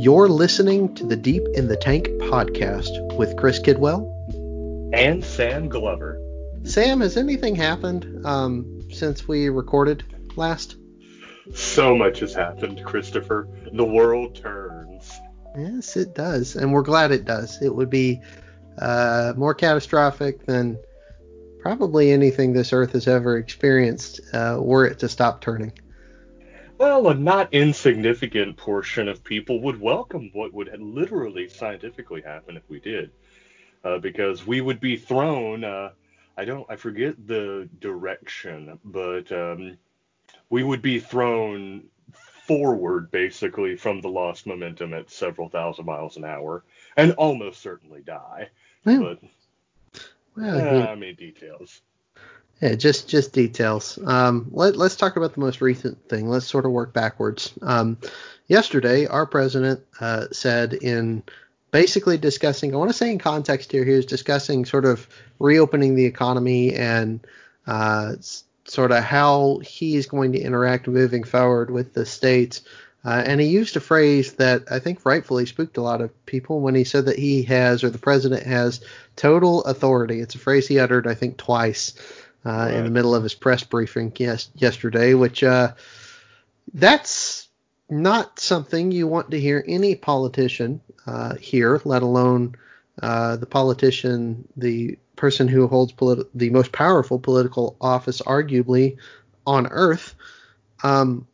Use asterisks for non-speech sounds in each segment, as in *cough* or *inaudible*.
You're listening to the Deep in the Tank podcast with Chris Kidwell and Sam Glover. Sam, has anything happened um, since we recorded last? So much has happened, Christopher. The world turns. Yes, it does, and we're glad it does. It would be uh, more catastrophic than probably anything this Earth has ever experienced uh, were it to stop turning. Well, a not insignificant portion of people would welcome what would literally scientifically happen if we did, uh, because we would be thrown. Uh, I don't, I forget the direction, but um, we would be thrown forward basically from the lost momentum at several thousand miles an hour, and almost certainly die. But well, uh, I mean details. Yeah, just just details. Um, let, us talk about the most recent thing. Let's sort of work backwards. Um, yesterday, our president uh, said in basically discussing, I want to say in context here, he was discussing sort of reopening the economy and uh, sort of how he's going to interact moving forward with the states. Uh, and he used a phrase that I think rightfully spooked a lot of people when he said that he has, or the president has, total authority. It's a phrase he uttered, I think, twice right. in the middle of his press briefing yes, yesterday, which uh, that's not something you want to hear any politician uh, hear, let alone uh, the politician, the person who holds politi- the most powerful political office, arguably, on earth. Um,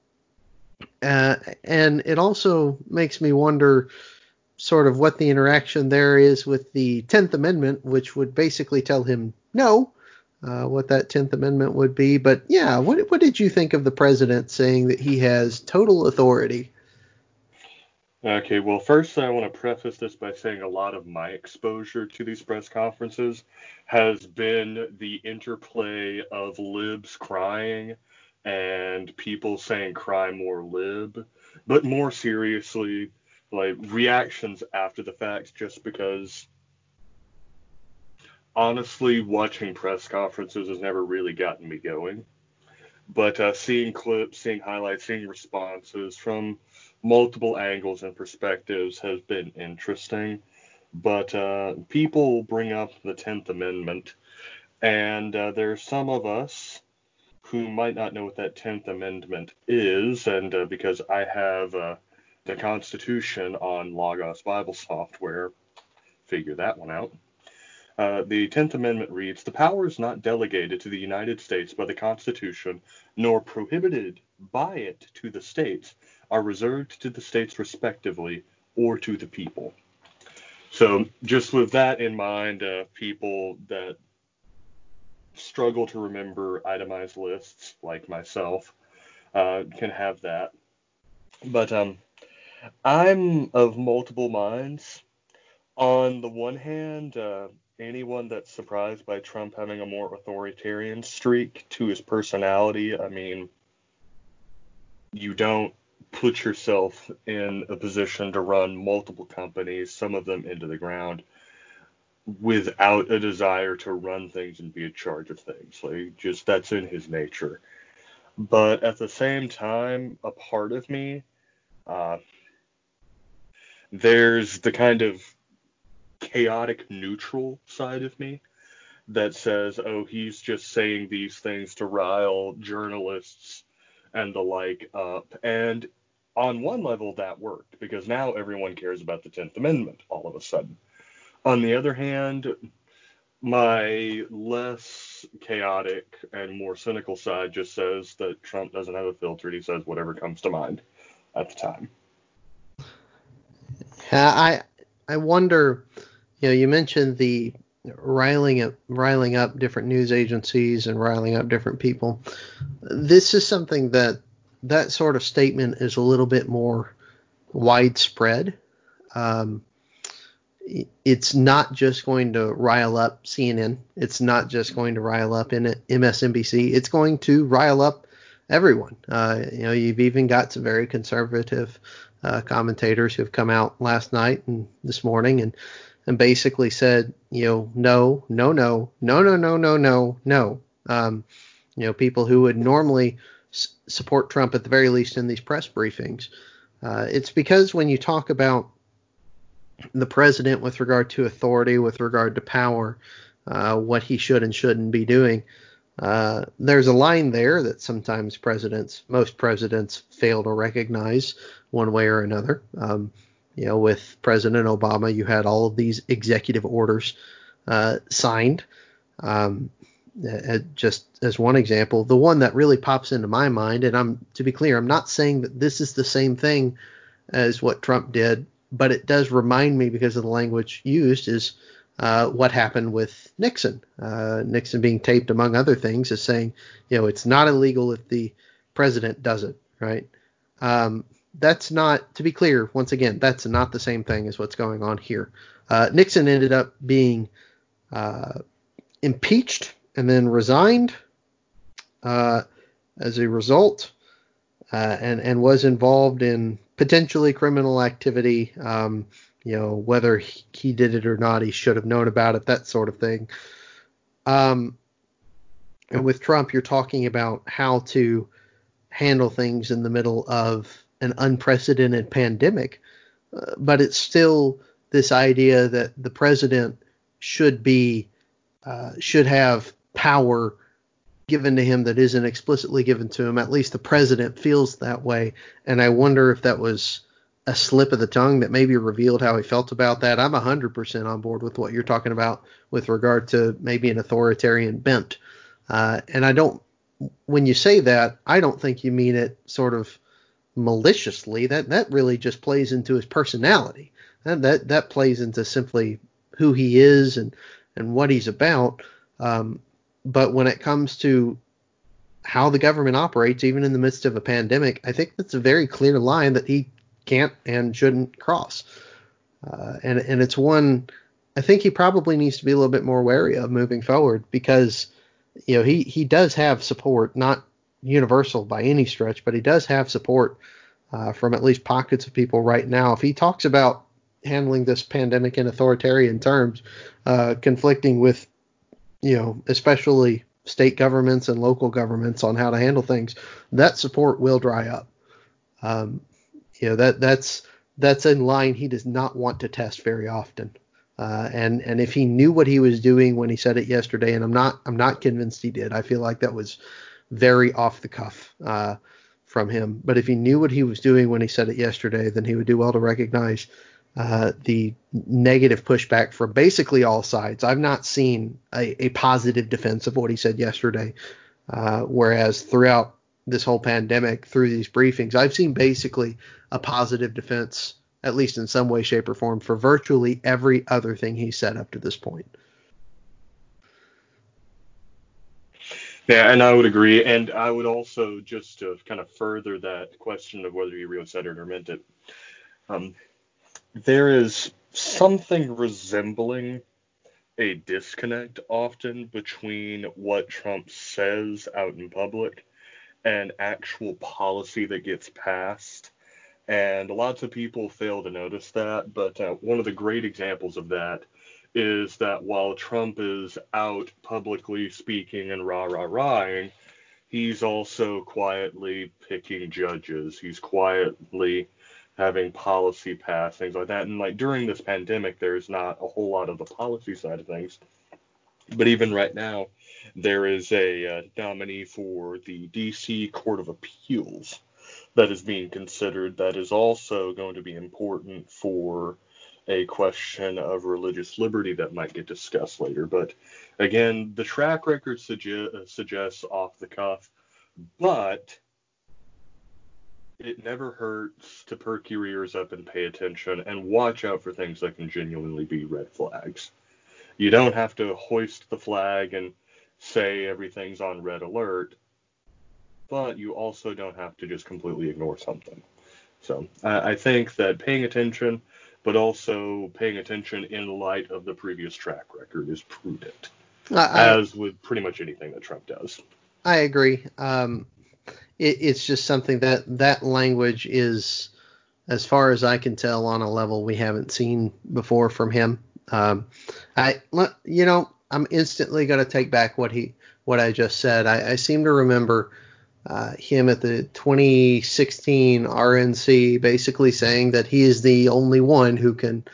uh, and it also makes me wonder sort of what the interaction there is with the 10th Amendment, which would basically tell him no, uh, what that 10th Amendment would be. But yeah, what, what did you think of the president saying that he has total authority? Okay, well, first I want to preface this by saying a lot of my exposure to these press conferences has been the interplay of libs crying and people saying cry more lib, but more seriously, like reactions after the fact just because honestly, watching press conferences has never really gotten me going. But uh, seeing clips, seeing highlights, seeing responses from multiple angles and perspectives has been interesting. But uh, people bring up the 10th Amendment, and uh, there's some of us who might not know what that 10th Amendment is, and uh, because I have uh, the Constitution on Logos Bible software, figure that one out. Uh, the Tenth Amendment reads The power is not delegated to the United States by the Constitution, nor prohibited by it to the states, are reserved to the states respectively or to the people. So, just with that in mind, uh, people that struggle to remember itemized lists, like myself, uh, can have that. But um, I'm of multiple minds. On the one hand, uh, anyone that's surprised by Trump having a more authoritarian streak to his personality, I mean, you don't put yourself in a position to run multiple companies, some of them into the ground, without a desire to run things and be in charge of things. Like, just that's in his nature. But at the same time, a part of me, uh, there's the kind of chaotic neutral side of me that says, oh, he's just saying these things to rile journalists and the like up. And on one level, that worked because now everyone cares about the 10th Amendment all of a sudden. On the other hand, my less chaotic and more cynical side just says that Trump doesn't have a filter. He says whatever comes to mind at the time. Uh, I I wonder you know, you mentioned the riling up riling up different news agencies and riling up different people. This is something that that sort of statement is a little bit more widespread. Um, it's not just going to rile up CNN. It's not just going to rile up in MSNBC. It's going to rile up everyone. Uh, you know, you've even got some very conservative uh, commentators who have come out last night and this morning and and basically said, you know, no, no, no, no, no, no, no, no. Um, you know, people who would normally s- support Trump at the very least in these press briefings. Uh, it's because when you talk about the president with regard to authority, with regard to power, uh, what he should and shouldn't be doing, uh, there's a line there that sometimes presidents, most presidents, fail to recognize one way or another. Um, you know, with President Obama, you had all of these executive orders uh, signed. Um, just as one example, the one that really pops into my mind, and I'm to be clear, I'm not saying that this is the same thing as what Trump did, but it does remind me because of the language used is uh, what happened with Nixon. Uh, Nixon being taped, among other things, is saying, you know, it's not illegal if the president does it, right? Um, that's not, to be clear, once again, that's not the same thing as what's going on here. Uh, Nixon ended up being uh, impeached and then resigned uh, as a result, uh, and and was involved in potentially criminal activity. Um, you know whether he, he, did it or not, he should have known about it, that sort of thing. Um, and with Trump, you're talking about how to handle things in the middle of an unprecedented pandemic, uh, but it's still this idea that the president should be uh, should have power given to him that isn't explicitly given to him. At least the president feels that way, and I wonder if that was a slip of the tongue that maybe revealed how he felt about that. I'm 100% on board with what you're talking about with regard to maybe an authoritarian bent. Uh, and I don't, when you say that, I don't think you mean it sort of maliciously. That that really just plays into his personality. And that that plays into simply who he is and and what he's about. Um, but when it comes to how the government operates, even in the midst of a pandemic, I think that's a very clear line that he can't and shouldn't cross. Uh, and and it's one I think he probably needs to be a little bit more wary of moving forward because you know he he does have support, not universal by any stretch, but he does have support uh, from at least pockets of people right now. If he talks about handling this pandemic in authoritarian terms, uh, conflicting with you know, especially state governments and local governments on how to handle things, that support will dry up. Um, you know that that's that's in line he does not want to test very often. Uh, and and if he knew what he was doing when he said it yesterday, and I'm not I'm not convinced he did. I feel like that was very off the cuff uh, from him. But if he knew what he was doing when he said it yesterday, then he would do well to recognize uh, the negative pushback from basically all sides. I've not seen a, a positive defense of what he said yesterday. Uh, whereas throughout this whole pandemic, through these briefings, I've seen basically a positive defense, at least in some way, shape, or form, for virtually every other thing he said up to this point. Yeah, and I would agree. And I would also, just to kind of further that question of whether he really said it or meant it, um, there is something resembling a disconnect often between what Trump says out in public and actual policy that gets passed. And lots of people fail to notice that. But uh, one of the great examples of that is that while Trump is out publicly speaking and rah rah rahing, he's also quietly picking judges. He's quietly having policy passed, things like that. And like during this pandemic, there's not a whole lot of the policy side of things. But even right now, there is a uh, nominee for the DC Court of Appeals that is being considered that is also going to be important for a question of religious liberty that might get discussed later. But again, the track record suge- uh, suggests off the cuff, but it never hurts to perk your ears up and pay attention and watch out for things that can genuinely be red flags. You don't have to hoist the flag and say everything's on red alert, but you also don't have to just completely ignore something. So I, I think that paying attention, but also paying attention in light of the previous track record is prudent, I, as with pretty much anything that Trump does. I agree. Um, it, it's just something that that language is, as far as I can tell, on a level we haven't seen before from him. Um, I, you know, I'm instantly going to take back what he, what I just said. I, I seem to remember uh, him at the 2016 RNC basically saying that he is the only one who can,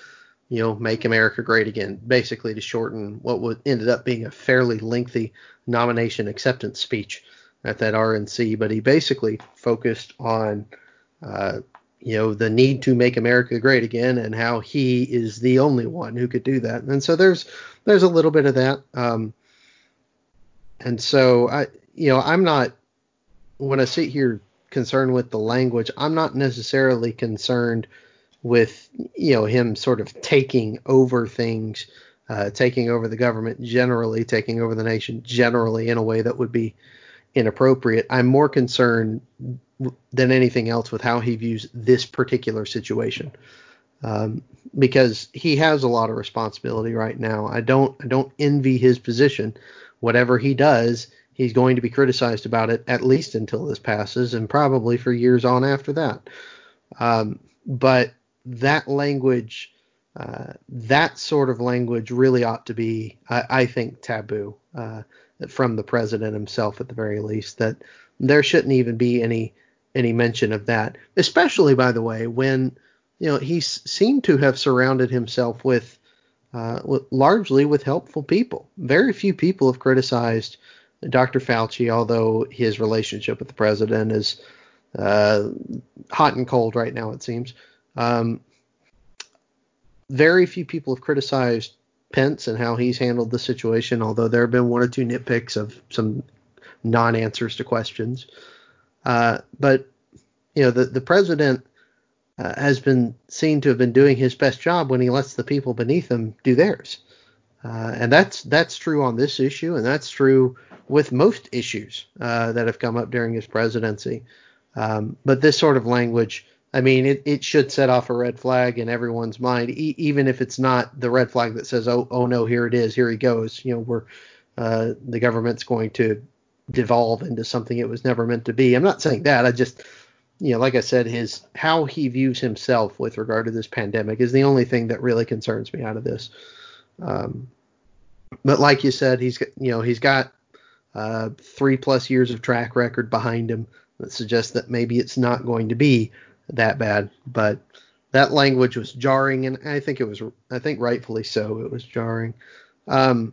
you know, make America great again, basically to shorten what would ended up being a fairly lengthy nomination acceptance speech at that RNC. But he basically focused on, uh, you know, the need to make America great again and how he is the only one who could do that. And so there's there's a little bit of that. Um, and so I, you know, I'm not when I sit here concerned with the language, I'm not necessarily concerned with you know him sort of taking over things, uh, taking over the government generally, taking over the nation generally in a way that would be inappropriate. I'm more concerned than anything else with how he views this particular situation. Um, because he has a lot of responsibility right now. I don't I don't envy his position. Whatever he does, he's going to be criticized about it at least until this passes and probably for years on after that. Um, but that language, uh, that sort of language really ought to be, I, I think, taboo uh, from the president himself at the very least. That there shouldn't even be any any mention of that, especially by the way when you know he seemed to have surrounded himself with, uh, with largely with helpful people. Very few people have criticized Dr. Fauci, although his relationship with the president is uh, hot and cold right now, it seems. Um, very few people have criticized Pence and how he's handled the situation, although there have been one or two nitpicks of some non-answers to questions. Uh, but you know, the the president uh, has been seen to have been doing his best job when he lets the people beneath him do theirs, uh, and that's that's true on this issue, and that's true with most issues uh, that have come up during his presidency. Um, but this sort of language, I mean, it, it should set off a red flag in everyone's mind, e- even if it's not the red flag that says, "Oh, oh no, here it is, here he goes." You know, we're uh, the government's going to devolve into something it was never meant to be. I'm not saying that. I just, you know, like I said, his how he views himself with regard to this pandemic is the only thing that really concerns me out of this. Um, but like you said, he's you know he's got uh, three plus years of track record behind him that suggests that maybe it's not going to be that bad. But that language was jarring, and I think it was, I think rightfully so, it was jarring. Um,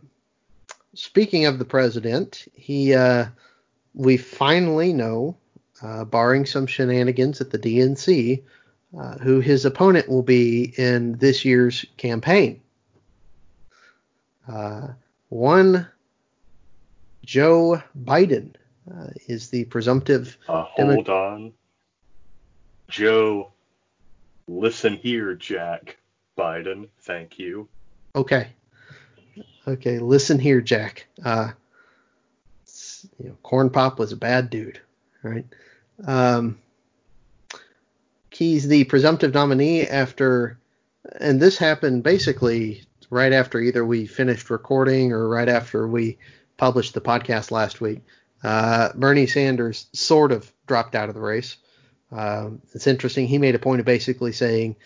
speaking of the president, he, uh, we finally know, uh, barring some shenanigans at the DNC, uh, who his opponent will be in this year's campaign. Uh, one Joe Biden uh, is the presumptive. Uh, hold Demo- on. Joe, listen here, Jack Biden. Thank you. Okay. Okay, listen here, Jack. Uh, you know, Corn Pop was a bad dude, right? Um, he's the presumptive nominee after, and this happened basically right after either we finished recording or right after we published the podcast last week, uh, Bernie Sanders sort of dropped out of the race. Uh, it's interesting. He made a point of basically saying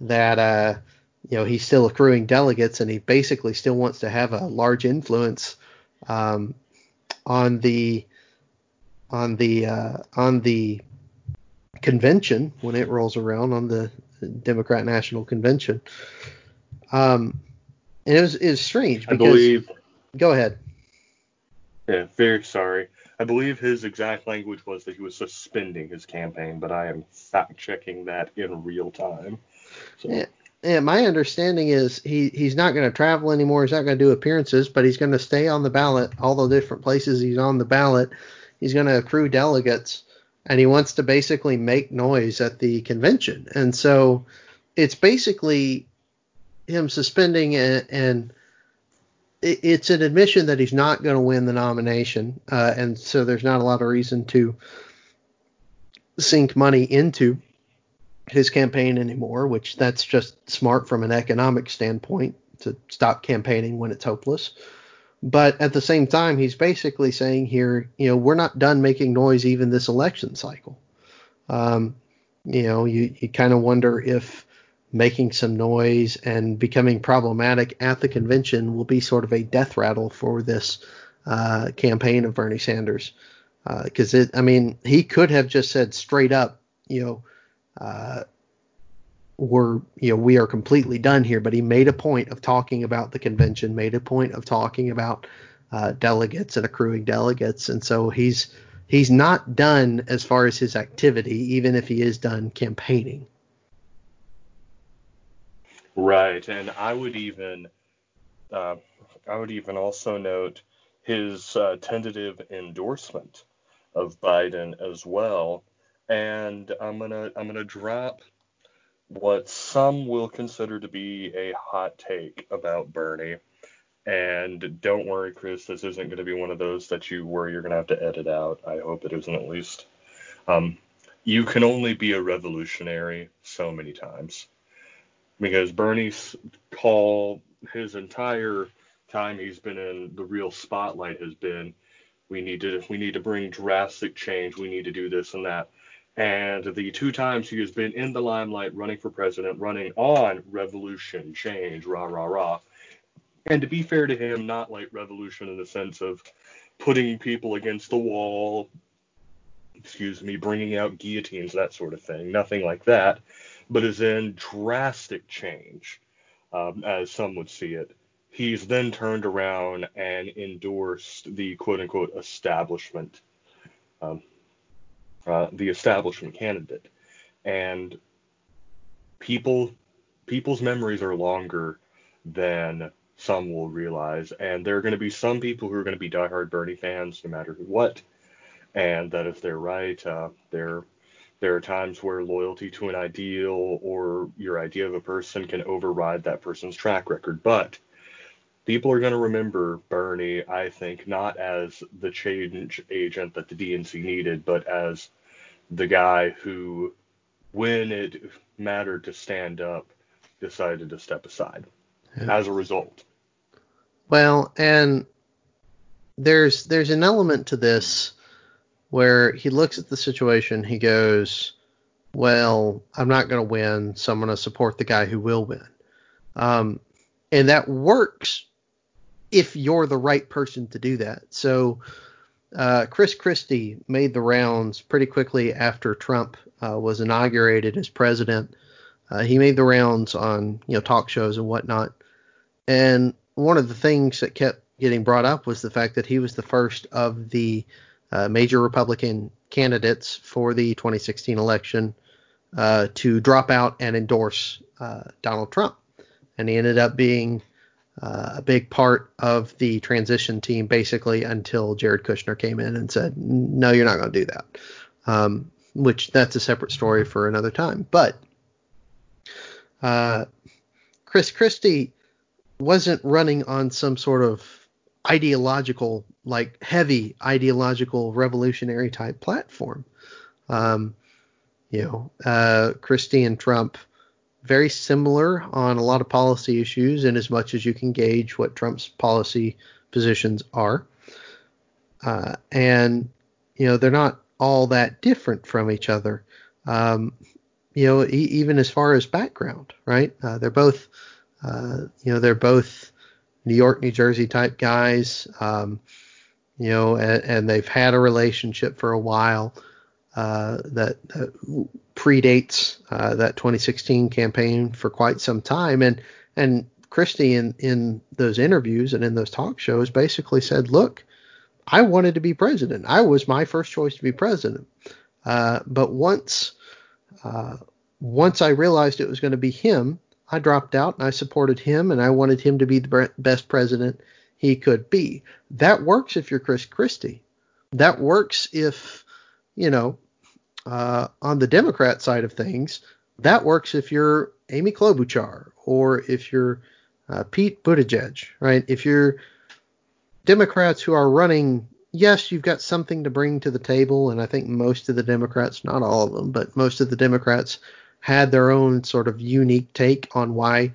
that uh, you know he's still accruing delegates and he basically still wants to have a large influence um, on the on the uh, on the convention when it rolls around on the Democrat National Convention. Um, and it was it was strange because. I believe. Go ahead. Yeah, very sorry. I believe his exact language was that he was suspending his campaign, but I am fact checking that in real time. So. Yeah, yeah, my understanding is he, he's not going to travel anymore. He's not going to do appearances, but he's going to stay on the ballot, all the different places he's on the ballot. He's going to accrue delegates, and he wants to basically make noise at the convention. And so it's basically him suspending and, and it's an admission that he's not going to win the nomination, uh, and so there's not a lot of reason to sink money into his campaign anymore, which that's just smart from an economic standpoint to stop campaigning when it's hopeless. But at the same time, he's basically saying here, you know, we're not done making noise even this election cycle. Um, you know, you, you kind of wonder if making some noise and becoming problematic at the convention will be sort of a death rattle for this uh, campaign of Bernie Sanders. Because uh, it, I mean, he could have just said straight up, you know, uh, we're, you know, we are completely done here. But he made a point of talking about the convention, made a point of talking about uh, delegates and accruing delegates, and so he's he's not done as far as his activity, even if he is done campaigning. Right, and I would even uh, I would even also note his uh, tentative endorsement of Biden as well. And I'm gonna I'm gonna drop what some will consider to be a hot take about Bernie. And don't worry, Chris, this isn't going to be one of those that you worry you're going to have to edit out. I hope it isn't at least. Um, you can only be a revolutionary so many times. Because Bernie's call, his entire time he's been in the real spotlight has been we need to we need to bring drastic change, we need to do this and that. And the two times he has been in the limelight running for president, running on revolution, change, rah, rah, rah, and to be fair to him, not like revolution in the sense of putting people against the wall, excuse me, bringing out guillotines, that sort of thing. Nothing like that, but is in drastic change, um, as some would see it. He's then turned around and endorsed the quote unquote establishment, um, uh, the establishment candidate. And people, people's memories are longer than some will realize. And there are going to be some people who are going to be diehard Bernie fans, no matter what. And that if they're right, uh, there there are times where loyalty to an ideal or your idea of a person can override that person's track record. But people are going to remember Bernie, I think, not as the change agent that the DNC needed, but as the guy who, when it mattered to stand up, decided to step aside yeah. as a result. Well, and there's there's an element to this where he looks at the situation, he goes, "Well, I'm not going to win, so I'm going to support the guy who will win," um, and that works if you're the right person to do that. So uh, Chris Christie made the rounds pretty quickly after Trump uh, was inaugurated as president. Uh, he made the rounds on you know talk shows and whatnot, and one of the things that kept getting brought up was the fact that he was the first of the uh, major Republican candidates for the 2016 election uh, to drop out and endorse uh, Donald Trump. And he ended up being uh, a big part of the transition team basically until Jared Kushner came in and said, no, you're not going to do that. Um, which that's a separate story for another time. But uh, Chris Christie wasn't running on some sort of ideological, like heavy ideological revolutionary type platform. Um, you know, uh, Christie and Trump very similar on a lot of policy issues, in as much as you can gauge what Trump's policy positions are. Uh, and you know, they're not all that different from each other. Um, you know, e- even as far as background, right? Uh, they're both uh, you know, they're both New York, New Jersey type guys. Um, you know, and, and, they've had a relationship for a while uh, that, that, predates uh, that 2016 campaign for quite some time. And and Christie in in those interviews and in those talk shows basically said, look, I wanted to be president. I was my first choice to be president. Uh, but once uh, once I realized it was going to be him, I dropped out and I supported him and I wanted him to be the best president he could be. That works if you're Chris Christie. That works if, you know, uh, on the Democrat side of things, that works if you're Amy Klobuchar or if you're uh, Pete Buttigieg, right? If you're Democrats who are running, yes, you've got something to bring to the table, and I think most of the Democrats, not all of them, but most of the Democrats had their own sort of unique take on why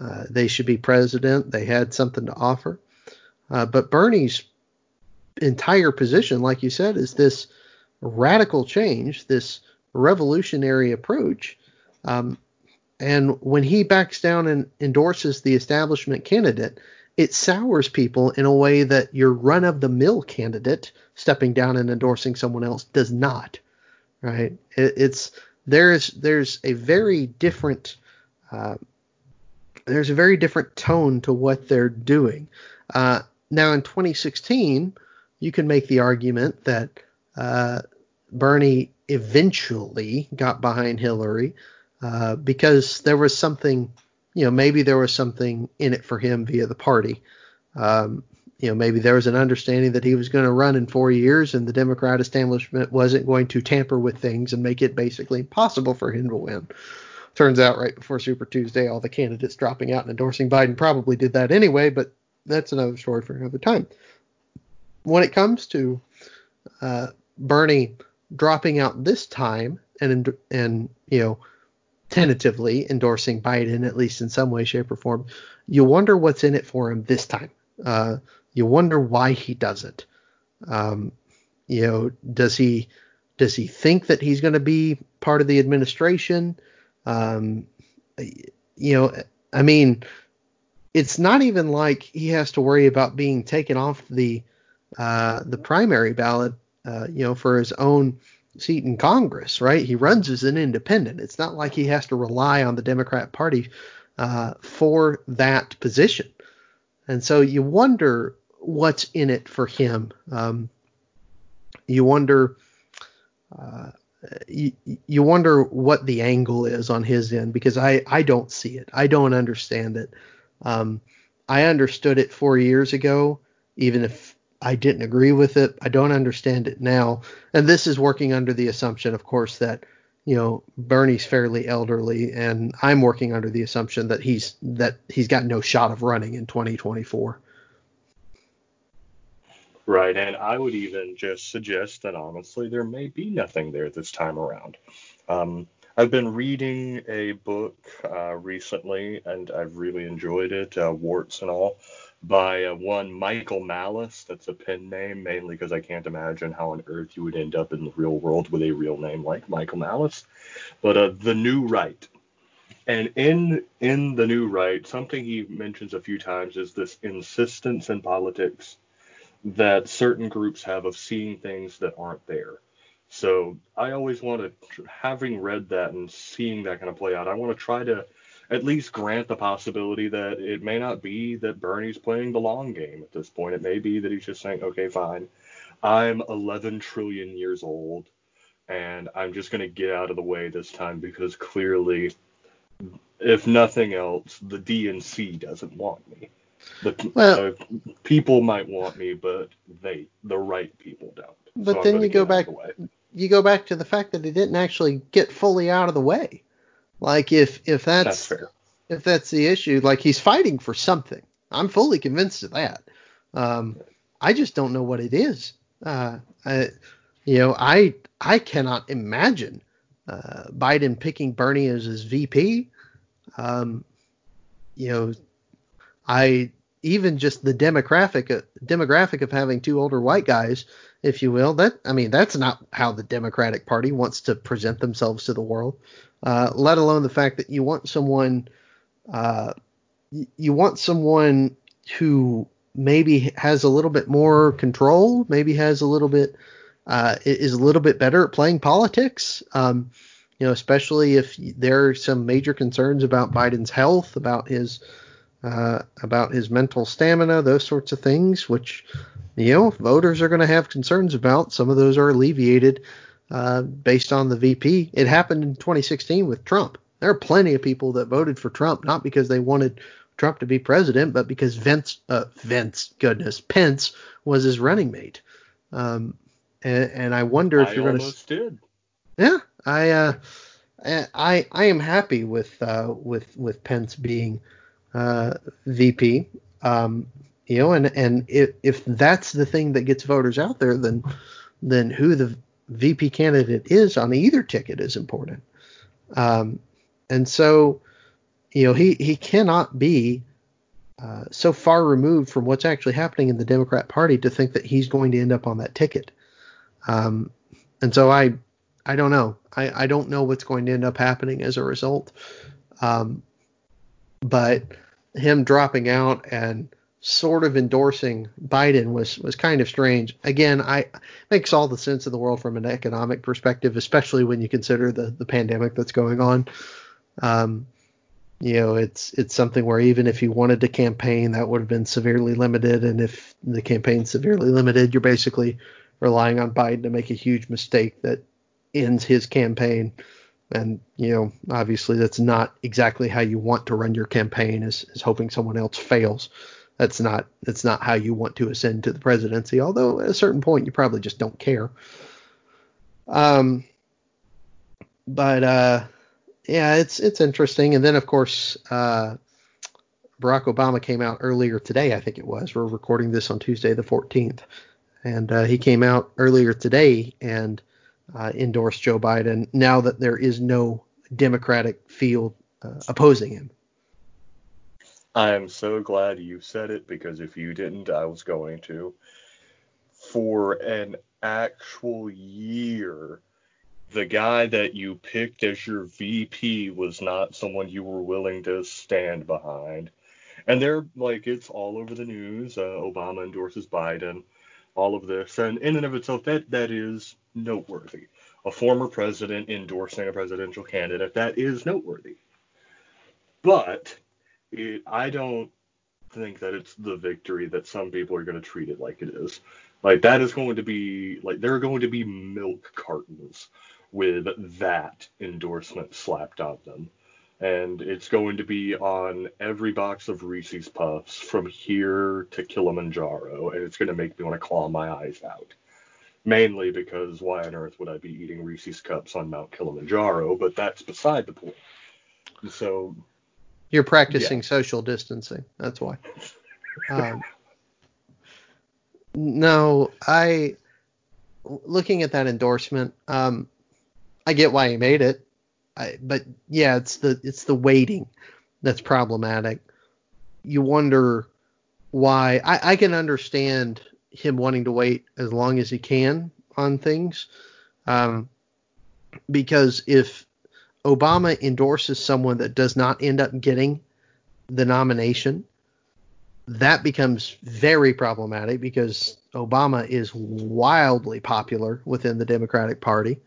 uh, they should be president. They had something to offer. Uh, but Bernie's entire position, like you said, is this radical change, this revolutionary approach. Um, and when he backs down and endorses the establishment candidate, it sours people in a way that your run of the mill candidate stepping down and endorsing someone else does not. Right? It, it's there's there's a very different uh, there's a very different tone to what they're doing. Uh, now in 2016, you can make the argument that uh, Bernie eventually got behind Hillary uh, because there was something, you know, maybe there was something in it for him via the party. Um, you know, maybe there was an understanding that he was going to run in four years and the Democrat establishment wasn't going to tamper with things and make it basically impossible for him to win. Turns out, right before Super Tuesday, all the candidates dropping out and endorsing Biden probably did that anyway, but that's another story for another time. When it comes to uh, Bernie dropping out this time and and you know tentatively endorsing Biden at least in some way, shape, or form, you wonder what's in it for him this time. Uh, you wonder why he does it. Um, you know, does he does he think that he's going to be part of the administration? Um, you know, I mean, it's not even like he has to worry about being taken off the uh, the primary ballot, uh, you know, for his own seat in Congress, right? He runs as an independent. It's not like he has to rely on the Democrat Party uh, for that position. And so you wonder what's in it for him. Um, you wonder. Uh, you, you wonder what the angle is on his end because I, I don't see it. I don't understand it. Um, I understood it four years ago, even if I didn't agree with it. I don't understand it now. And this is working under the assumption, of course, that you know Bernie's fairly elderly, and I'm working under the assumption that he's that he's got no shot of running in 2024. Right, and I would even just suggest that honestly, there may be nothing there this time around. Um, I've been reading a book uh, recently, and I've really enjoyed it, uh, warts and all, by uh, one Michael Malice. That's a pen name, mainly because I can't imagine how on earth you would end up in the real world with a real name like Michael Malice. But uh, the New Right, and in in the New Right, something he mentions a few times is this insistence in politics that certain groups have of seeing things that aren't there. So I always want to, having read that and seeing that kind of play out, I want to try to at least grant the possibility that it may not be that Bernie's playing the long game at this point. It may be that he's just saying, okay, fine, I'm 11 trillion years old, and I'm just going to get out of the way this time because clearly, if nothing else, the DNC doesn't want me. The well, uh, people might want me, but they, the right people, don't. But so then you go back, you go back to the fact that he didn't actually get fully out of the way. Like if if that's, that's if that's the issue, like he's fighting for something. I'm fully convinced of that. Um, I just don't know what it is. Uh, I, you know, I I cannot imagine uh, Biden picking Bernie as his VP. Um, you know, I even just the demographic uh, demographic of having two older white guys, if you will, that I mean that's not how the Democratic Party wants to present themselves to the world. Uh, let alone the fact that you want someone, uh, you want someone who maybe has a little bit more control, maybe has a little bit uh, is a little bit better at playing politics. Um, you know, especially if there are some major concerns about Biden's health, about his uh, about his mental stamina, those sorts of things, which you know voters are going to have concerns about. Some of those are alleviated uh, based on the VP. It happened in 2016 with Trump. There are plenty of people that voted for Trump not because they wanted Trump to be president, but because Vince, uh, Vince, goodness, Pence was his running mate. Um, and, and, I wonder if I you're going to. did. Yeah, I, uh, I, I am happy with uh, with with Pence being uh, VP. Um, you know, and and if, if that's the thing that gets voters out there, then then who the VP candidate is on either ticket is important. Um, and so, you know, he he cannot be uh, so far removed from what's actually happening in the Democrat Party to think that he's going to end up on that ticket. Um, and so I I don't know. I, I don't know what's going to end up happening as a result. Um, but him dropping out and sort of endorsing Biden was was kind of strange. Again, I makes all the sense in the world from an economic perspective, especially when you consider the the pandemic that's going on. Um, you know, it's it's something where even if you wanted to campaign, that would have been severely limited, and if the campaign's severely limited, you're basically relying on Biden to make a huge mistake that ends his campaign. And you know, obviously, that's not exactly how you want to run your campaign. Is is hoping someone else fails that's not that's not how you want to ascend to the presidency. Although at a certain point you probably just don't care. Um, but uh, yeah, it's it's interesting. And then of course, uh, Barack Obama came out earlier today. I think it was. We're recording this on Tuesday the 14th, and uh, he came out earlier today and uh, endorsed Joe Biden. Now that there is no Democratic field uh, opposing him. I am so glad you said it because if you didn't, I was going to. For an actual year, the guy that you picked as your VP was not someone you were willing to stand behind. And they're like, it's all over the news. Uh, Obama endorses Biden, all of this. And in and of itself, that, that is noteworthy. A former president endorsing a presidential candidate, that is noteworthy. But it, I don't think that it's the victory that some people are going to treat it like it is. Like that is going to be like there are going to be milk cartons with that endorsement slapped on them. And it's going to be on every box of Reese's Puffs from here to Kilimanjaro, and it's going to make me want to claw my eyes out. Mainly because why on earth would I be eating Reese's Cups on Mount Kilimanjaro? But that's beside the point. So you're practicing yeah. social distancing. That's why. Um, no, I looking at that endorsement. Um, I get why he made it, I, but yeah, it's the it's the waiting that's problematic. You wonder why. I, I can understand him wanting to wait as long as he can on things, um, because if Obama endorses someone that does not end up getting the nomination, that becomes very problematic because Obama is wildly popular within the Democratic Party.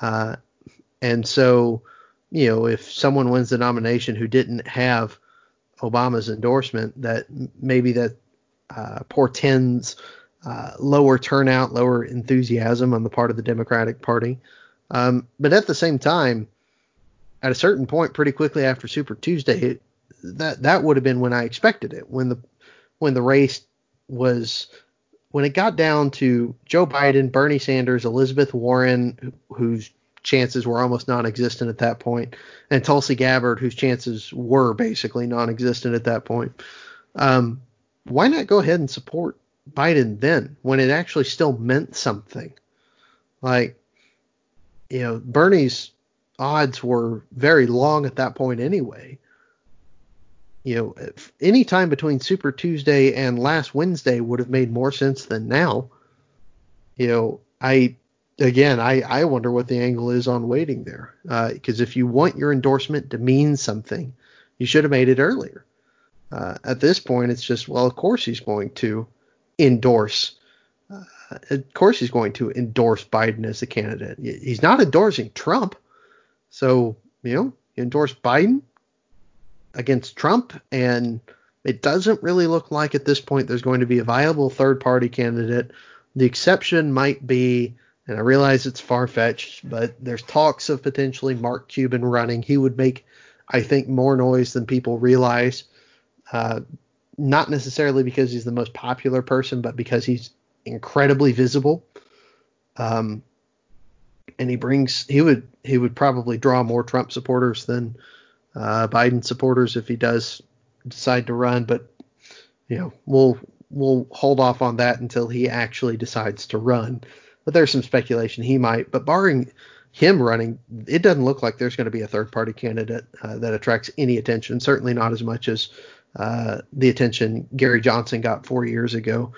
Uh, and so, you know, if someone wins the nomination who didn't have Obama's endorsement, that maybe that uh, portends uh, lower turnout, lower enthusiasm on the part of the Democratic Party. Um, but at the same time, at a certain point, pretty quickly after Super Tuesday, it, that that would have been when I expected it. When the when the race was when it got down to Joe Biden, Bernie Sanders, Elizabeth Warren, whose chances were almost non-existent at that point, and Tulsi Gabbard, whose chances were basically non-existent at that point. Um, why not go ahead and support Biden then, when it actually still meant something? Like, you know, Bernie's odds were very long at that point anyway. You know, any time between Super Tuesday and last Wednesday would have made more sense than now. You know, I again, I, I wonder what the angle is on waiting there. Because uh, if you want your endorsement to mean something, you should have made it earlier. Uh, at this point, it's just, well, of course he's going to endorse. Uh, of course he's going to endorse Biden as a candidate. He's not endorsing Trump. So, you know, he endorsed Biden against Trump, and it doesn't really look like at this point there's going to be a viable third party candidate. The exception might be, and I realize it's far fetched, but there's talks of potentially Mark Cuban running. He would make, I think, more noise than people realize. Uh, not necessarily because he's the most popular person, but because he's incredibly visible. Um, and he brings he would he would probably draw more Trump supporters than uh, Biden supporters if he does decide to run. But you know we'll we'll hold off on that until he actually decides to run. But there's some speculation he might. But barring him running, it doesn't look like there's going to be a third party candidate uh, that attracts any attention. Certainly not as much as uh, the attention Gary Johnson got four years ago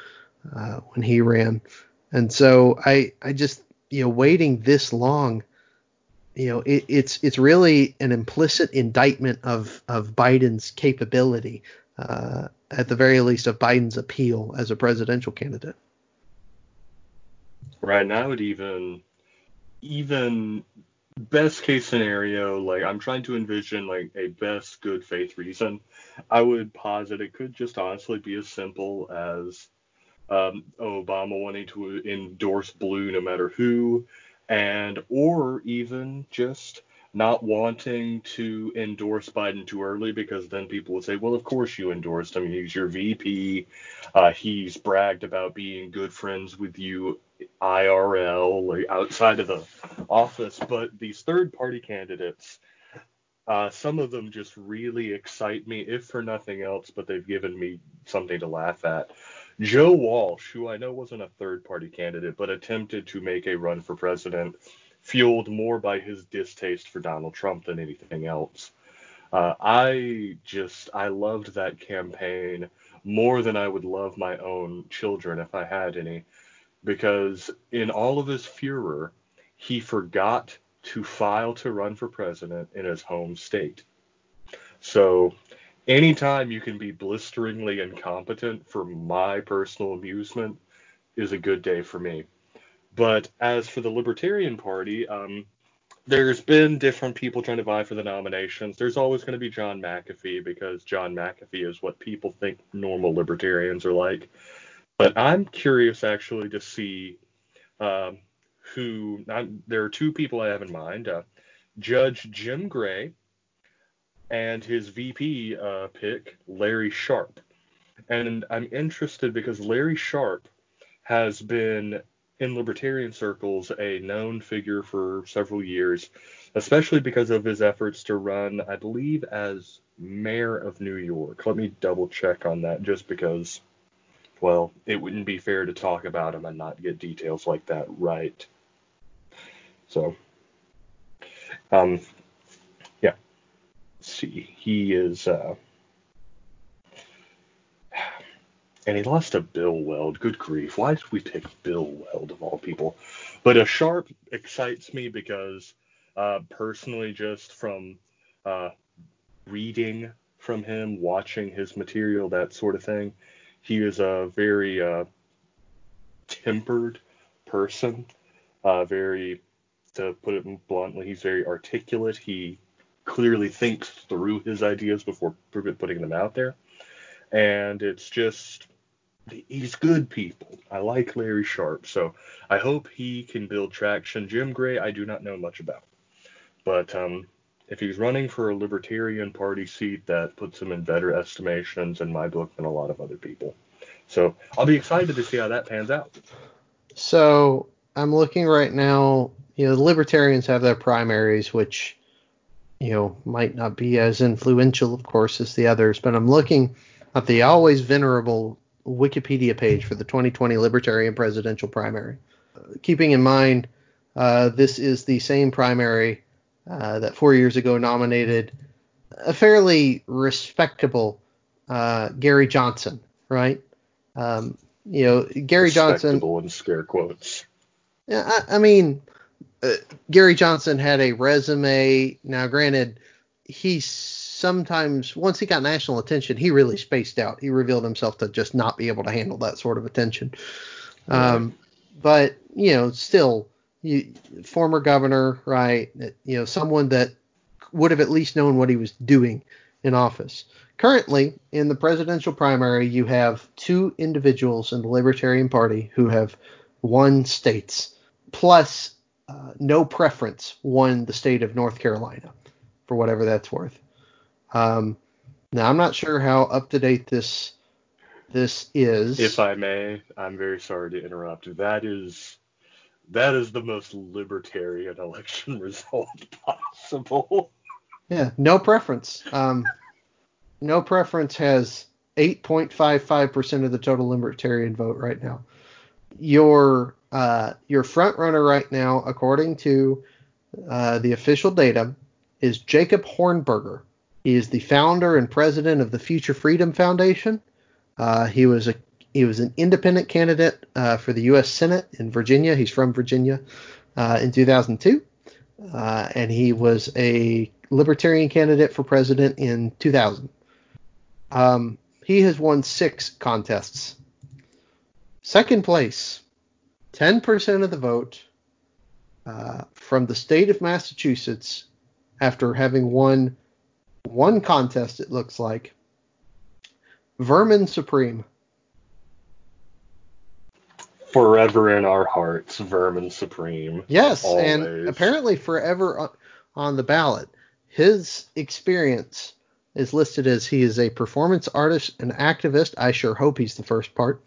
uh, when he ran. And so I I just you know waiting this long you know it, it's it's really an implicit indictment of of Biden's capability uh, at the very least, of Biden's appeal as a presidential candidate. Right, and I would even, even best case scenario, like I'm trying to envision like a best good faith reason. I would posit it could just honestly be as simple as um, Obama wanting to endorse blue no matter who, and or even just not wanting to endorse Biden too early because then people would say, well, of course you endorsed him. He's your VP. Uh, he's bragged about being good friends with you IRL, like outside of the office. But these third party candidates, uh, some of them just really excite me, if for nothing else, but they've given me something to laugh at. Joe Walsh, who I know wasn't a third party candidate, but attempted to make a run for president, fueled more by his distaste for Donald Trump than anything else. Uh, I just, I loved that campaign more than I would love my own children if I had any, because in all of his furor, he forgot to file to run for president in his home state. So anytime you can be blisteringly incompetent for my personal amusement is a good day for me. But as for the Libertarian Party, um, there's been different people trying to vie for the nominations. There's always going to be John McAfee because John McAfee is what people think normal libertarians are like. But I'm curious actually to see um, who. I'm, there are two people I have in mind: uh, Judge Jim Gray and his VP uh, pick, Larry Sharpe. And I'm interested because Larry Sharpe has been in libertarian circles a known figure for several years, especially because of his efforts to run, I believe, as mayor of New York. Let me double check on that just because, well, it wouldn't be fair to talk about him and not get details like that right. So, um, yeah. Let's see, he is, uh, and he lost to Bill Weld. Good grief. Why did we pick Bill Weld of all people? But a sharp excites me because uh, personally, just from uh, reading from him, watching his material, that sort of thing, he is a very uh, tempered person. Uh, very, to put it bluntly, he's very articulate. He clearly thinks through his ideas before putting them out there. And it's just he's good people. I like Larry Sharpe, so I hope he can build traction. Jim Gray, I do not know much about, but um, if he's running for a Libertarian Party seat, that puts him in better estimations in my book than a lot of other people. So I'll be excited to see how that pans out. So I'm looking right now. You know, the Libertarians have their primaries, which you know might not be as influential, of course, as the others. But I'm looking at the always venerable Wikipedia page for the 2020 Libertarian presidential primary. Uh, keeping in mind, uh, this is the same primary uh, that four years ago nominated a fairly respectable uh, Gary Johnson, right? Um, you know, Gary Johnson. Respectable in scare quotes. Yeah, I, I mean, uh, Gary Johnson had a resume. Now, granted, he sometimes once he got national attention, he really spaced out. He revealed himself to just not be able to handle that sort of attention. Um, but you know, still, you, former governor, right? You know, someone that would have at least known what he was doing in office. Currently, in the presidential primary, you have two individuals in the Libertarian Party who have won states, plus uh, no preference won the state of North Carolina, for whatever that's worth. Um, now I'm not sure how up to date this this is. If I may, I'm very sorry to interrupt. That is that is the most libertarian election *laughs* result possible. Yeah, no preference. Um, no preference has 8.55% of the total libertarian vote right now. Your uh, your front runner right now, according to uh, the official data, is Jacob Hornberger he is the founder and president of the Future Freedom Foundation. Uh, he was a he was an independent candidate uh, for the U.S. Senate in Virginia. He's from Virginia uh, in 2002, uh, and he was a Libertarian candidate for president in 2000. Um, He has won six contests. Second place, 10% of the vote uh, from the state of Massachusetts after having won one contest, it looks like. Vermin Supreme. Forever in our hearts, Vermin Supreme. Yes, Always. and apparently forever on, on the ballot. His experience is listed as he is a performance artist and activist. I sure hope he's the first part.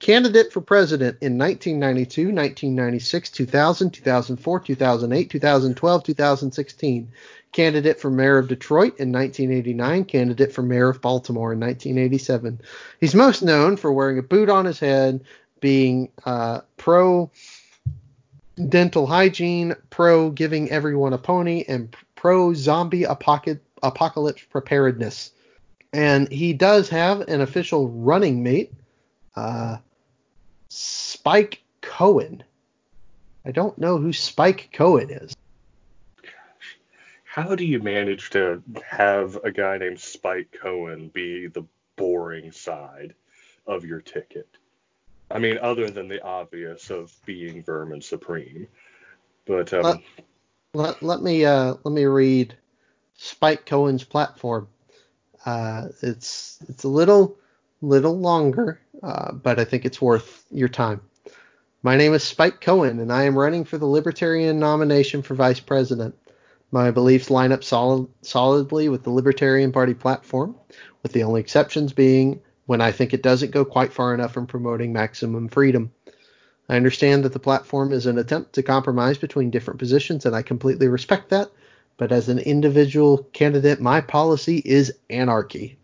Candidate for president in 1992, 1996, 2000, 2004, 2008, 2012, 2016. Candidate for mayor of Detroit in 1989. Candidate for mayor of Baltimore in 1987. He's most known for wearing a boot on his head, being uh, pro dental hygiene, pro giving everyone a pony, and pro zombie apocalypse preparedness. And he does have an official running mate, uh, Spike Cohen. I don't know who Spike Cohen is. How do you manage to have a guy named Spike Cohen be the boring side of your ticket? I mean, other than the obvious of being Vermin Supreme. But um, let, let, let me uh, let me read Spike Cohen's platform. Uh, it's it's a little little longer, uh, but I think it's worth your time. My name is Spike Cohen, and I am running for the Libertarian nomination for vice president. My beliefs line up solid, solidly with the Libertarian Party platform, with the only exceptions being when I think it doesn't go quite far enough in promoting maximum freedom. I understand that the platform is an attempt to compromise between different positions, and I completely respect that. But as an individual candidate, my policy is anarchy.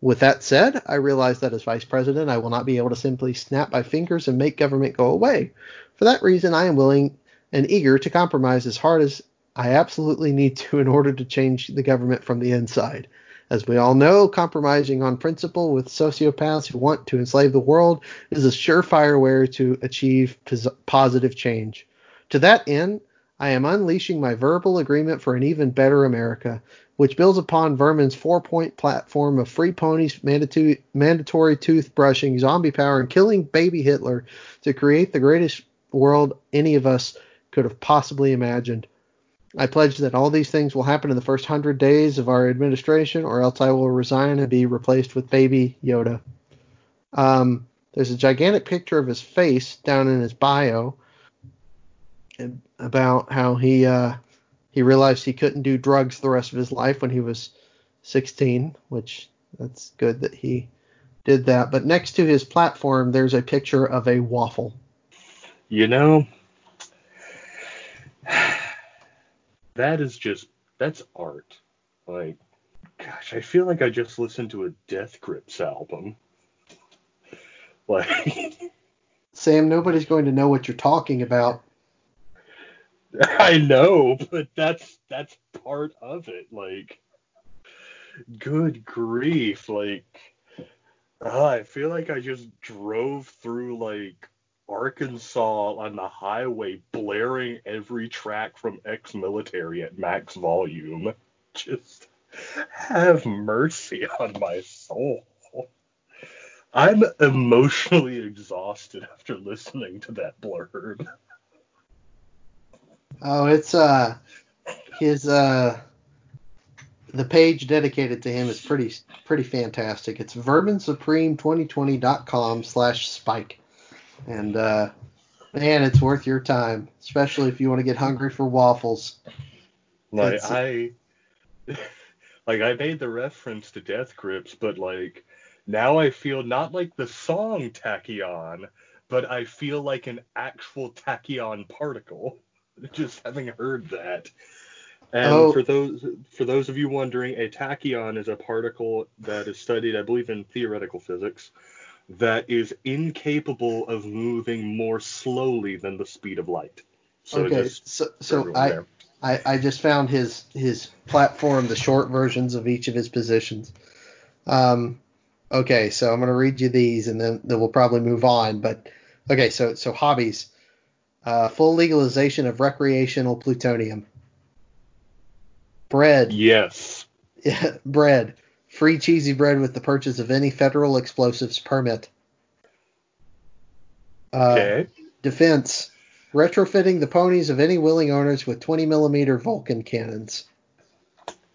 With that said, I realize that as vice president, I will not be able to simply snap my fingers and make government go away. For that reason, I am willing and eager to compromise as hard as I absolutely need to in order to change the government from the inside. As we all know, compromising on principle with sociopaths who want to enslave the world is a surefire way to achieve positive change. To that end, I am unleashing my verbal agreement for an even better America, which builds upon Vermin's four point platform of free ponies, mandatory toothbrushing, zombie power, and killing baby Hitler to create the greatest world any of us could have possibly imagined. I pledge that all these things will happen in the first hundred days of our administration, or else I will resign and be replaced with baby Yoda. Um, there's a gigantic picture of his face down in his bio about how he uh, he realized he couldn't do drugs the rest of his life when he was 16, which that's good that he did that. But next to his platform, there's a picture of a waffle. You know, that is just that's art. Like, gosh, I feel like I just listened to a Death Grips album. *laughs* Like, Sam, nobody's going to know what you're talking about. *laughs* I know, but that's that's part of it. Like, good grief, like, uh, I feel like I just drove through like Arkansas on the highway blaring every track from Exmilitary at max volume. *laughs* Just have mercy on my soul. I'm emotionally exhausted after listening to that blurb. Oh, it's uh his uh the page dedicated to him is pretty pretty fantastic. It's verminsupreme2020.com slash spike. And uh, man, it's worth your time, especially if you want to get hungry for waffles. Like it's, I, *laughs* like I made the reference to Death Grips, but like now I feel not like the song Takyon, but I feel like an actual tachyon particle. *laughs* Just having heard that. And oh. for those for those of you wondering, a tachyon is a particle that is studied, I believe, in theoretical physics that is incapable of moving more slowly than the speed of light. So okay, so, so I, I I just found his his platform, the short versions of each of his positions. Um, okay, so I'm gonna read you these, and then, then we'll probably move on. But okay, so so hobbies, uh, full legalization of recreational plutonium. Bread. Yes. Yeah, *laughs* bread Free cheesy bread with the purchase of any federal explosives permit. Uh, Okay. Defense. Retrofitting the ponies of any willing owners with 20 millimeter Vulcan cannons.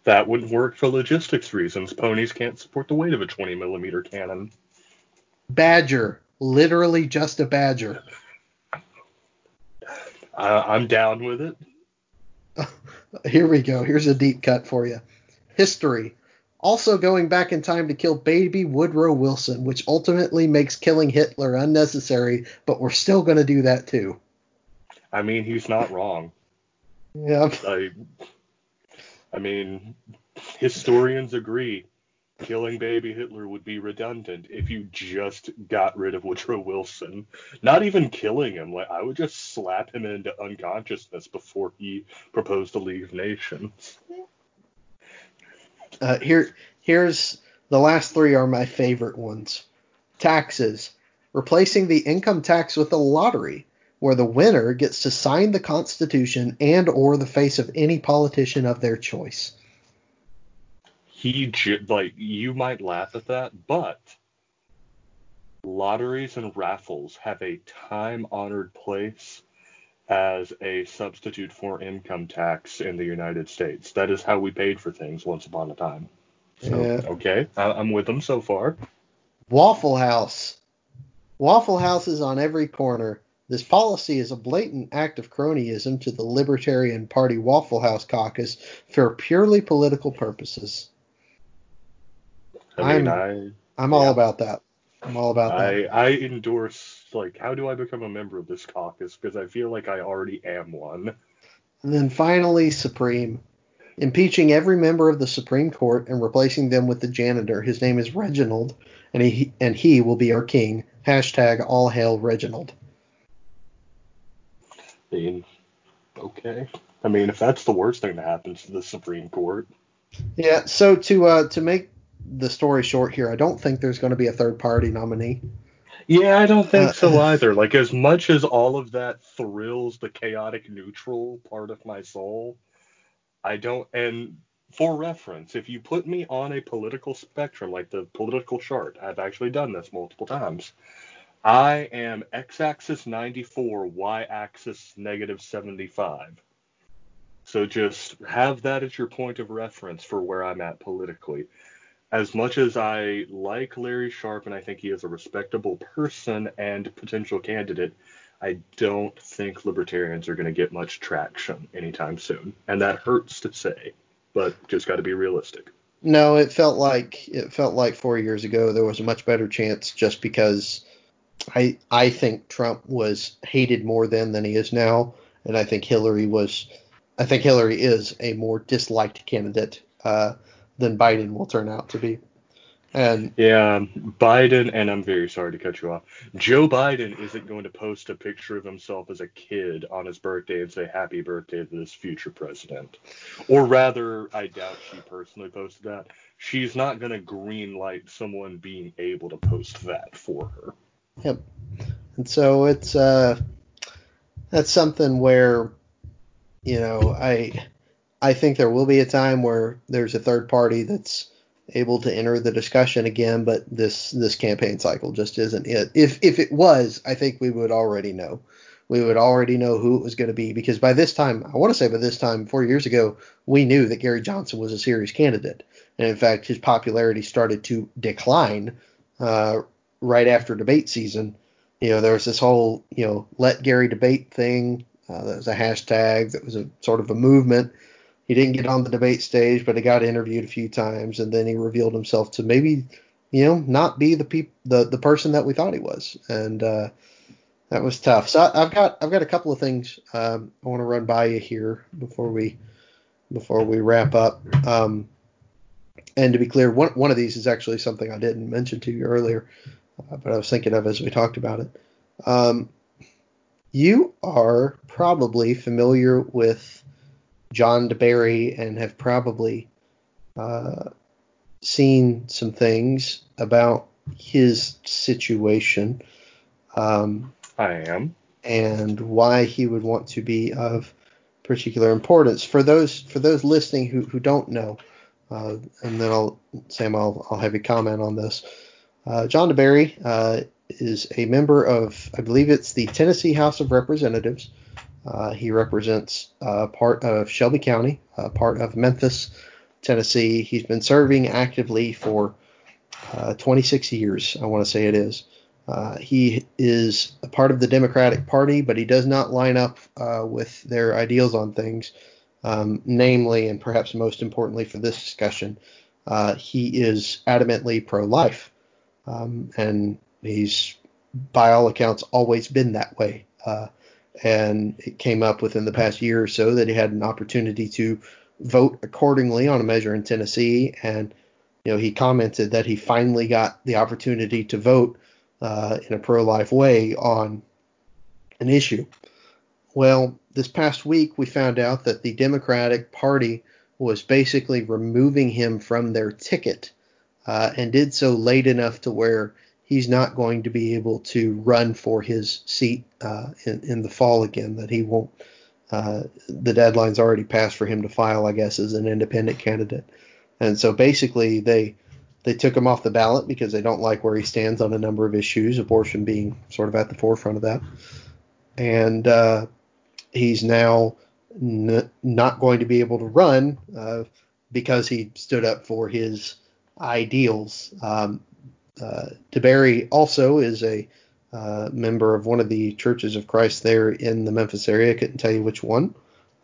That wouldn't work for logistics reasons. Ponies can't support the weight of a 20 millimeter cannon. Badger. Literally just a badger. I, I'm down with it. *laughs* Here we go. Here's a deep cut for you. History. Also going back in time to kill baby Woodrow Wilson, which ultimately makes killing Hitler unnecessary, but we're still going to do that too. I mean, he's not wrong. Yep. I, I mean, historians agree. Killing baby Hitler would be redundant if you just got rid of Woodrow Wilson. Not even killing him. Like I would just slap him into unconsciousness before he proposed to leave nations. Uh, here, here's the last three are my favorite ones. Taxes. Replacing the income tax with a lottery, where the winner gets to sign the Constitution and or the face of any politician of their choice. He like you might laugh at that, but lotteries and raffles have a time-honored place as a substitute for income tax in the United States. That is how we paid for things once upon a time. So, Yeah. okay, I- I'm with them so far. Waffle House. Waffle Houses on every corner. This policy is a blatant act of cronyism to the Libertarian Party Waffle House caucus for purely political purposes. I mean, I'm- I I'm all Yeah. about that. I'm all about that. I I endorse like how do I become a member of this caucus because I feel like I already am one. And then finally, Supreme. Impeaching every member of the Supreme Court and replacing them with the janitor. His name is Reginald, and he and he will be our king. Hashtag all hail Reginald. I mean, okay. I mean, if that's the worst thing that happens to the Supreme Court, Yeah. So to uh, to make the story short here, I don't think there's going to be a third party nominee. Yeah, I don't think Uh, so either. Like as much as all of that thrills the chaotic neutral part of my soul, I don't and for reference, if you put me on a political spectrum like the political chart, I've actually done this multiple times. I am x-axis 94, y-axis negative 75. So just have that as your point of reference for where I'm at politically as much as I like Larry Sharpe and I think he is a respectable person and potential candidate, I don't think libertarians are going to get much traction anytime soon. And that hurts to say, but just got to be realistic. No, it felt like it felt like four years ago there was a much better chance just because I I think Trump was hated more then than he is now, and I think Hillary was I think Hillary is a more disliked candidate uh, than Biden will turn out to be. And Yeah, Biden, and I'm very sorry to cut you off. Joe Biden isn't going to post a picture of himself as a kid on his birthday and say happy birthday to this future president. Or rather, I doubt she personally posted that. She's not going to green light someone being able to post that for her. Yep. And so it's uh that's something where you know, I I think there will be a time where there's a third party that's able to enter the discussion again, but this this campaign cycle just isn't it. If if it was, I think we would already know. We would already know who it was going to be because by this time, I want to say by this time, four years ago, we knew that Gary Johnson was a serious candidate, and in fact, his popularity started to decline uh, right after debate season. You know, there was this whole you know let Gary debate thing. Uh, that was a hashtag. That was a sort of a movement. He didn't get on the debate stage, but he got interviewed a few times, and then he revealed himself to maybe, you know, not be the peop- the the person that we thought he was, and uh, that was tough. So I, I've got I've got a couple of things um, I want to run by you here before we before we wrap up. Um, and to be clear, one one of these is actually something I didn't mention to you earlier, uh, but I was thinking of as we talked about it. Um, you are probably familiar with John DeBerry and have probably uh, seen some things about his situation um, I am. and why he would want to be of particular importance. For those for those listening who, who don't know, uh, and then I'll Sam, I'll, I'll have you comment on this. Uh, John DeBerry uh, is a member of, I believe it's the Tennessee House of Representatives. Uh, he represents uh, part of Shelby County, uh, part of Memphis, Tennessee. He's been serving actively for 26 years, I want to say it is. he is a part of the Democratic Party, but he does not line up with their ideals on things um, namely, and perhaps most importantly for this discussion, uh, he is adamantly pro life. Um, and he's, by all accounts, always been that way. And it came up within the past year or so that he had an opportunity to vote accordingly on a measure in Tennessee. And, you know, he commented that he finally got the opportunity to vote uh, in a pro life way on an issue. Well, this past week we found out that the Democratic Party was basically removing him from their ticket uh, and did so late enough to where he's not going to be able to run for his seat uh, in, in, the fall again, that he won't. Uh, the deadline's already passed for him to file, I guess, as an independent candidate. And so basically, they they took him off the ballot because they don't like where he stands on a number of issues, abortion being sort of at the forefront of that. And uh, he's now n- not going to be able to run uh, because he stood up for his ideals. Um, uh, DeBerry also is a uh, member of one of the churches of Christ there in the Memphis area. I couldn't tell you which one.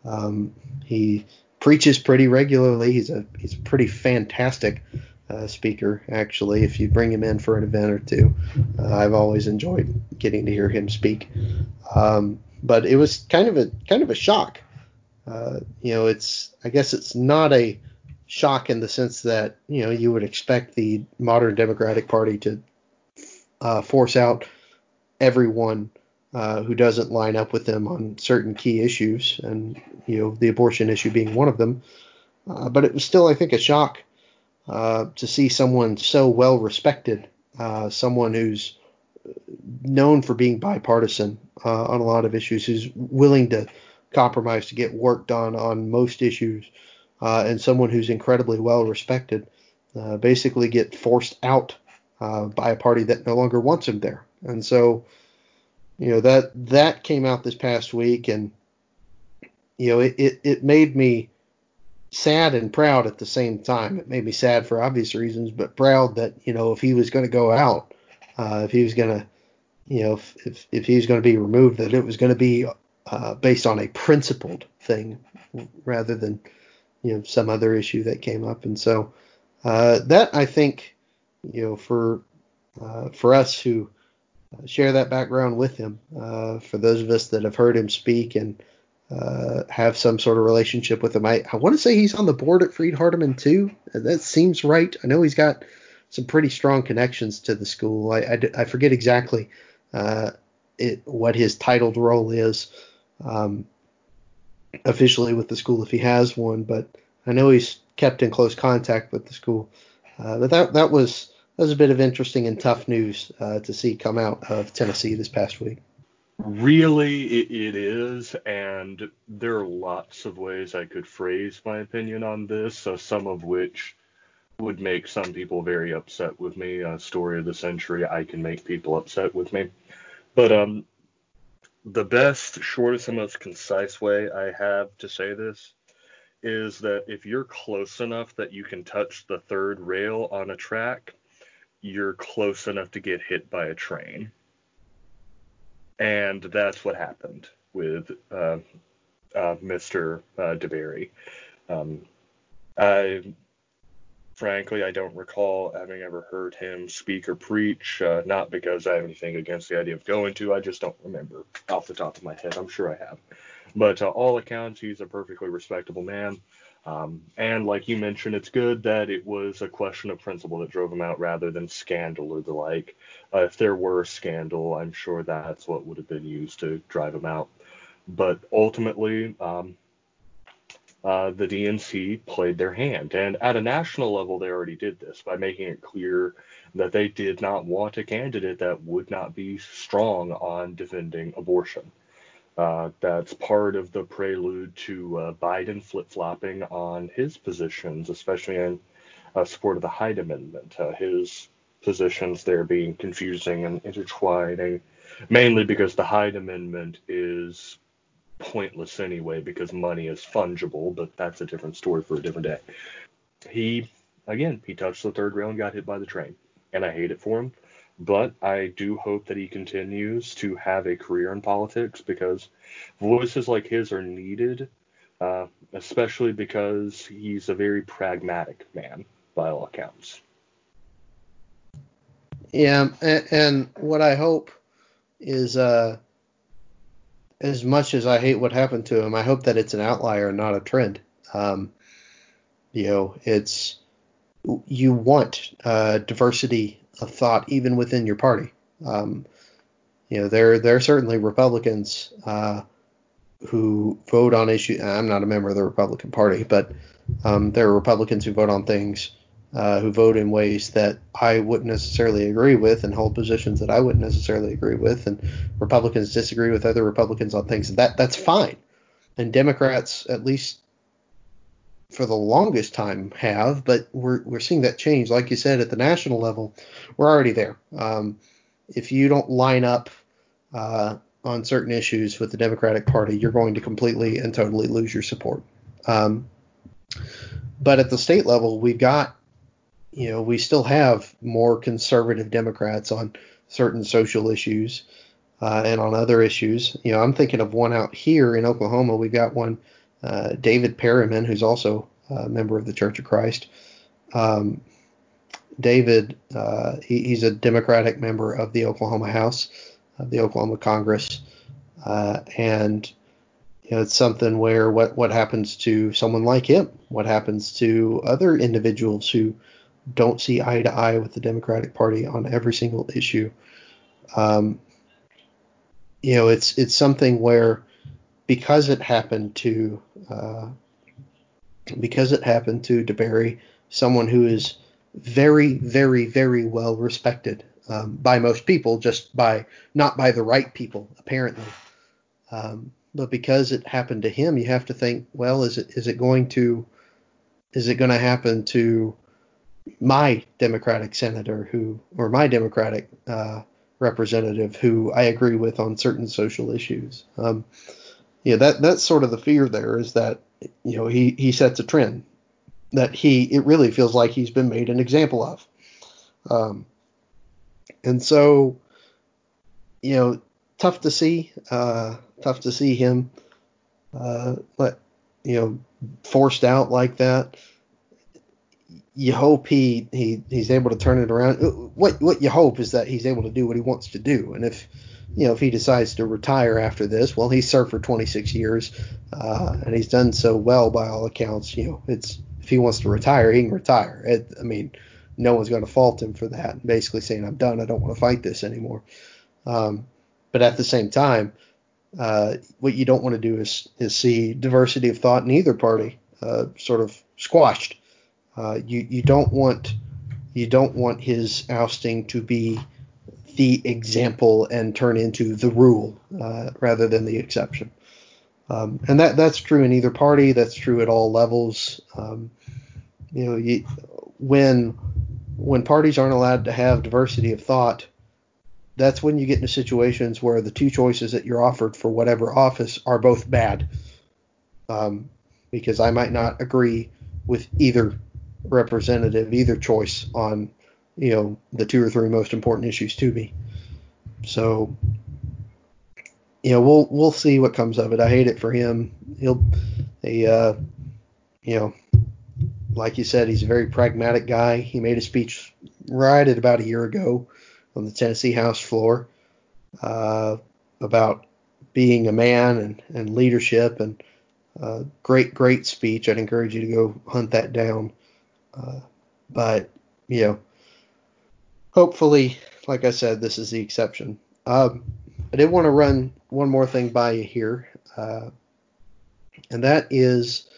Um, he preaches pretty regularly. He's a he's a pretty fantastic uh, speaker, actually. If you bring him in for an event or two, uh, I've always enjoyed getting to hear him speak. Um, but it was kind of a kind of a shock. Uh, you know, it's I guess it's not a shock in the sense that you know you would expect the modern Democratic Party to uh, force out everyone uh, who doesn't line up with them on certain key issues, and you know the abortion issue being one of them. Uh, but it was still, I think, a shock uh, to see someone so well respected, uh, someone who's known for being bipartisan uh, on a lot of issues, who's willing to compromise to get work done on most issues, uh, and someone who's incredibly well respected, uh, basically get forced out uh, by a party that no longer wants him there. And so, you know that that came out this past week, and you know it, it, it made me sad and proud at the same time. It made me sad for obvious reasons, but proud that you know if he was going to go out uh, if he was going to, you know, if, if, if he was going to be removed, that it was going to be uh, based on a principled thing rather than, you know, some other issue that came up. And so uh, that I think, you know, for uh, for us who share that background with him, uh, for those of us that have heard him speak and uh, have some sort of relationship with him. I, I want to say he's on the board at Freed Hardeman too. That seems right. I know he's got some pretty strong connections to the school. I, I, I forget exactly uh, it, what his titled role is um, officially with the school if he has one, but I know he's kept in close contact with the school. Uh, but that that was that was a bit of interesting and tough news uh, to see come out of Tennessee this past week. Really, it, is, and there are lots of ways I could phrase my opinion on this, uh, some of which would make some people very upset with me. Uh, story of the century, I can make people upset with me. But um, the best, shortest, and most concise way I have to say this is that if you're close enough that you can touch the third rail on a track, you're close enough to get hit by a train. And that's what happened with uh, uh, Mr. Uh, DeBerry. Um, I frankly, I don't recall having ever heard him speak or preach. Uh, not because I have anything against the idea of going to, I just don't remember off the top of my head. I'm sure I have. But uh, all accounts, he's a perfectly respectable man. Um, and like you mentioned, it's good that it was a question of principle that drove him out rather than scandal or the like. Uh, if there were a scandal, I'm sure that's what would have been used to drive him out. But ultimately, um, uh, the DNC played their hand. And at a national level, they already did this by making it clear that they did not want a candidate that would not be strong on defending abortion. Uh, that's part of the prelude to uh, Biden flip flopping on his positions, especially in uh, support of the Hyde Amendment. Uh, his positions there being confusing and intertwining, mainly because the Hyde Amendment is pointless anyway because money is fungible, but that's a different story for a different day. He, again, he touched the third rail and got hit by the train, and I hate it for him. But I do hope that he continues to have a career in politics because voices like his are needed, uh, especially because he's a very pragmatic man by all accounts. Yeah, and, and what I hope is, uh, as much as I hate what happened to him, I hope that it's an outlier and not a trend. Um, you know, it's you want uh, diversity of thought even within your party. Um, you know, there there are certainly Republicans uh, who vote on issues. I'm not a member of the Republican Party, but um, there are Republicans who vote on things uh, who vote in ways that I wouldn't necessarily agree with and hold positions that I wouldn't necessarily agree with, and Republicans disagree with other Republicans on things. That that's fine, and Democrats at least for the longest time have, but we're we're seeing that change. Like you said, at the national level, we're already there. Um, if you don't line up uh, on certain issues with the Democratic Party, you're going to completely and totally lose your support. Um, but at the state level, we've got you know, we still have more conservative Democrats on certain social issues uh, and on other issues. You know, I'm thinking of one out here in Oklahoma. We've got one, uh, David Perryman, who's also a member of the Church of Christ. Um, David, uh, he, he's a Democratic member of the Oklahoma House, of the Oklahoma Congress, uh, and you know, it's something where what what happens to someone like him? What happens to other individuals who don't see eye to eye with the Democratic Party on every single issue. Um, you know, it's it's something where because it happened to uh, because it happened to DeBerry, someone who is very, very, very well respected um, by most people, just by not by the right people apparently. Um, but because it happened to him, you have to think, well, is it is it going to is it going to happen to my Democratic senator who, or my Democratic uh, representative who I agree with on certain social issues. Um, yeah, that that's sort of the fear there is that you know he he sets a trend that he it really feels like he's been made an example of. Um, and so, you know, tough to see, uh, tough to see him, uh, you know, forced out like that you hope he, he he's able to turn it around. What what you hope is that he's able to do what he wants to do, and if you know if he decides to retire after this, well, he served for 26 years, uh, and he's done so well by all accounts. You know, it's if he wants to retire, he can retire. It, I mean, no one's going to fault him for that. Basically saying, I'm done. I don't want to fight this anymore. Um, but at the same time, uh, what you don't want to do is is see diversity of thought in either party uh, sort of squashed. Uh, you you don't want you don't want his ousting to be the example and turn into the rule uh, rather than the exception. Um, and that that's true in either party. That's true at all levels. Um, you know, you, when when parties aren't allowed to have diversity of thought, that's when you get into situations where the two choices that you're offered for whatever office are both bad. Um, because I might not agree with either representative either choice on you know the two or three most important issues to me. So you know we'll we'll see what comes of it. I hate it for him. He'll he uh you know like you said he's a very pragmatic guy. He made a speech right at about a year ago on the Tennessee House floor uh, about being a man and, and leadership and uh, great great speech. I'd encourage you to go hunt that down. Uh, but you know, hopefully, like I said, this is the exception. Um, I did want to run one more thing by you here, uh, and that is,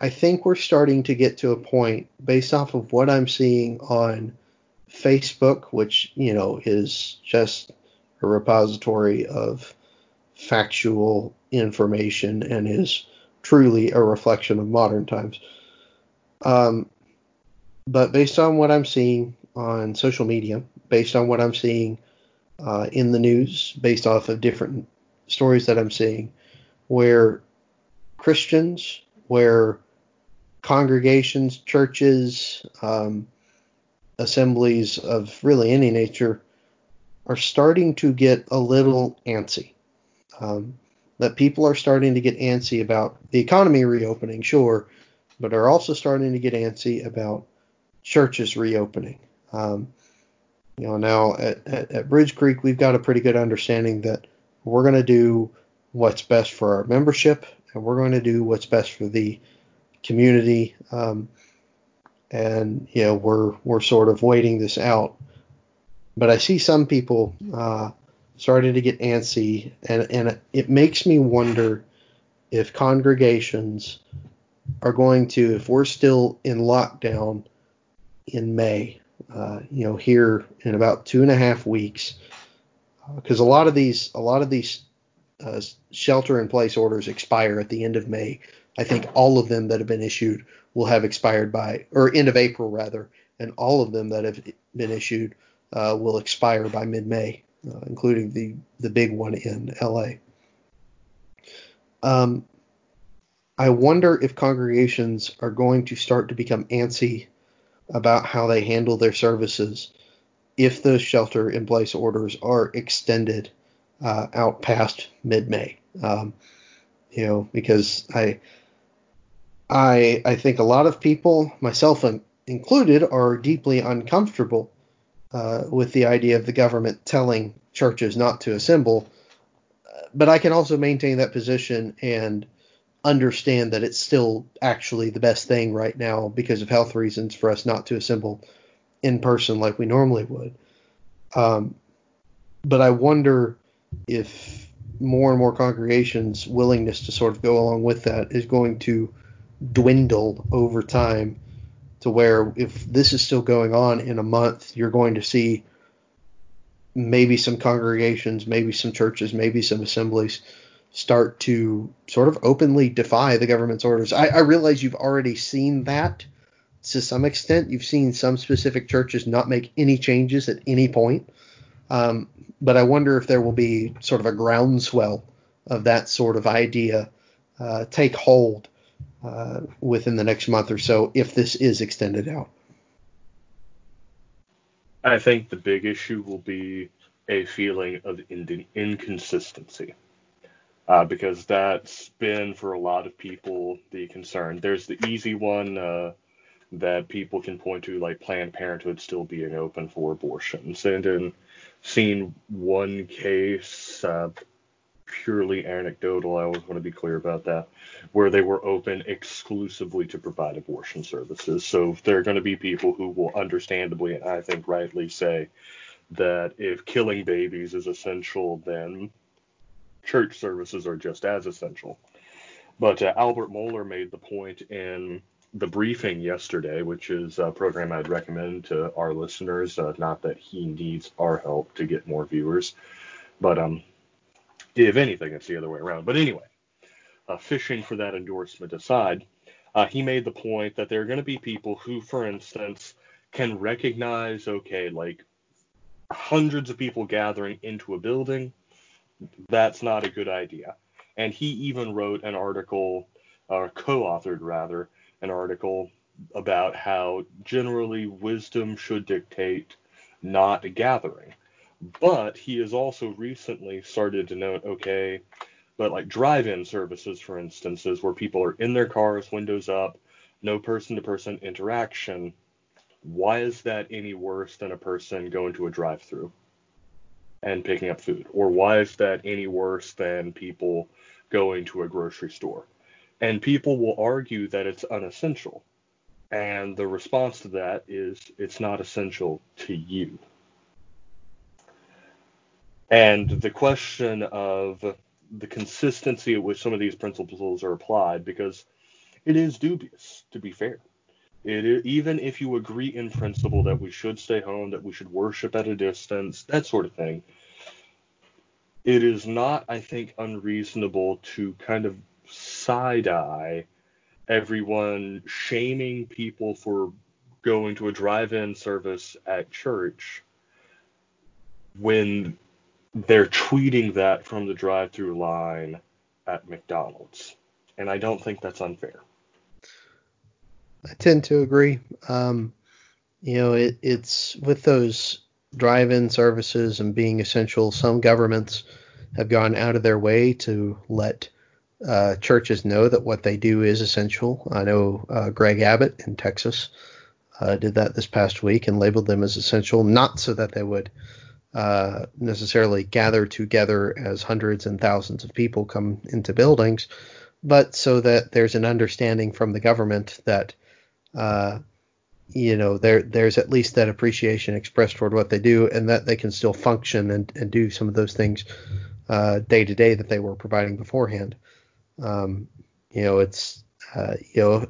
I think we're starting to get to a point based off of what I'm seeing on Facebook, which you know is just a repository of factual information and is truly a reflection of modern times. Um, but based on what I'm seeing on social media, based on what I'm seeing uh, in the news, based off of different stories that I'm seeing, where Christians, where congregations, churches, um, assemblies of really any nature are starting to get a little antsy. Um, that people are starting to get antsy about the economy reopening, sure, but are also starting to get antsy about churches reopening. Um, you know, now at, at, at, Bridge Creek, we've got a pretty good understanding that we're going to do what's best for our membership and we're going to do what's best for the community. Um, and you know, we're we're sort of waiting this out. But I see some people uh, starting to get antsy, and and it makes me wonder if congregations are going to, if we're still in lockdown in May, uh, you know, here in about two and a half weeks, because uh, a lot of these, a lot of these uh, shelter-in-place orders expire at the end of May. I think all of them that have been issued will have expired by, or end of April rather, and all of them that have been issued uh, will expire by mid-May, uh, including the the big one in LA. Um, I wonder if congregations are going to start to become antsy about how they handle their services if those shelter in place orders are extended uh, out past mid May. Um, you know, because I, I, I think a lot of people, myself included, are deeply uncomfortable uh, with the idea of the government telling churches not to assemble. But I can also maintain that position and understand that it's still actually the best thing right now because of health reasons for us not to assemble in person like we normally would. Um, but I wonder if more and more congregations' willingness to sort of go along with that is going to dwindle over time to where if this is still going on in a month, you're going to see maybe some congregations, maybe some churches, maybe some assemblies start to sort of openly defy the government's orders. I, I, realize you've already seen that to some extent. You've seen some specific churches not make any changes at any point. Um, but I wonder if there will be sort of a groundswell of that sort of idea uh, take hold uh, within the next month or so if this is extended out. I think the big issue will be a feeling of in- inconsistency uh, because that's been for a lot of people the concern. There's the easy one uh, that people can point to, like Planned Parenthood still being open for abortions, and in seeing one case, uh, purely anecdotal, I always want to be clear about that, where they were open exclusively to provide abortion services. So there are going to be people who will understandably, and I think rightly, say that if killing babies is essential, then church services are just as essential. But uh, Albert Mohler made the point in the briefing yesterday, which is a program I'd recommend to our listeners. Uh, not that he needs our help to get more viewers, but um, if anything, it's the other way around. But anyway, uh, fishing for that endorsement aside, uh, he made the point that there are going to be people who, for instance, can recognize, okay, like hundreds of people gathering into a building that's not a good idea. And he even wrote an article, or uh, co-authored rather, an article about how generally wisdom should dictate not gathering. But he has also recently started to note, okay, but like drive-in services, for instances, where people are in their cars, windows up, no person-to-person interaction. Why is that any worse than a person going to a drive-through? And picking up food? Or why is that any worse than people going to a grocery store? And people will argue that it's unessential. And the response to that is it's not essential to you. And the question of the consistency at which some of these principles are applied, because it is dubious, to be fair. It is, even if you agree in principle that we should stay home, that we should worship at a distance, that sort of thing, it is not, I think, unreasonable to kind of side eye everyone shaming people for going to a drive in service at church when they're tweeting that from the drive through line at McDonald's. And I don't think that's unfair. I tend to agree. Um, you know, it, it's with those drive-in services and being essential. Some governments have gone out of their way to let uh, churches know that what they do is essential. I know uh, Greg Abbott in Texas uh, did that this past week and labeled them as essential, not so that they would uh, necessarily gather together as hundreds and thousands of people come into buildings, but so that there's an understanding from the government that uh, you know there there's at least that appreciation expressed toward what they do and that they can still function and, and do some of those things uh, day to day that they were providing beforehand. Um, you know, it's uh, you know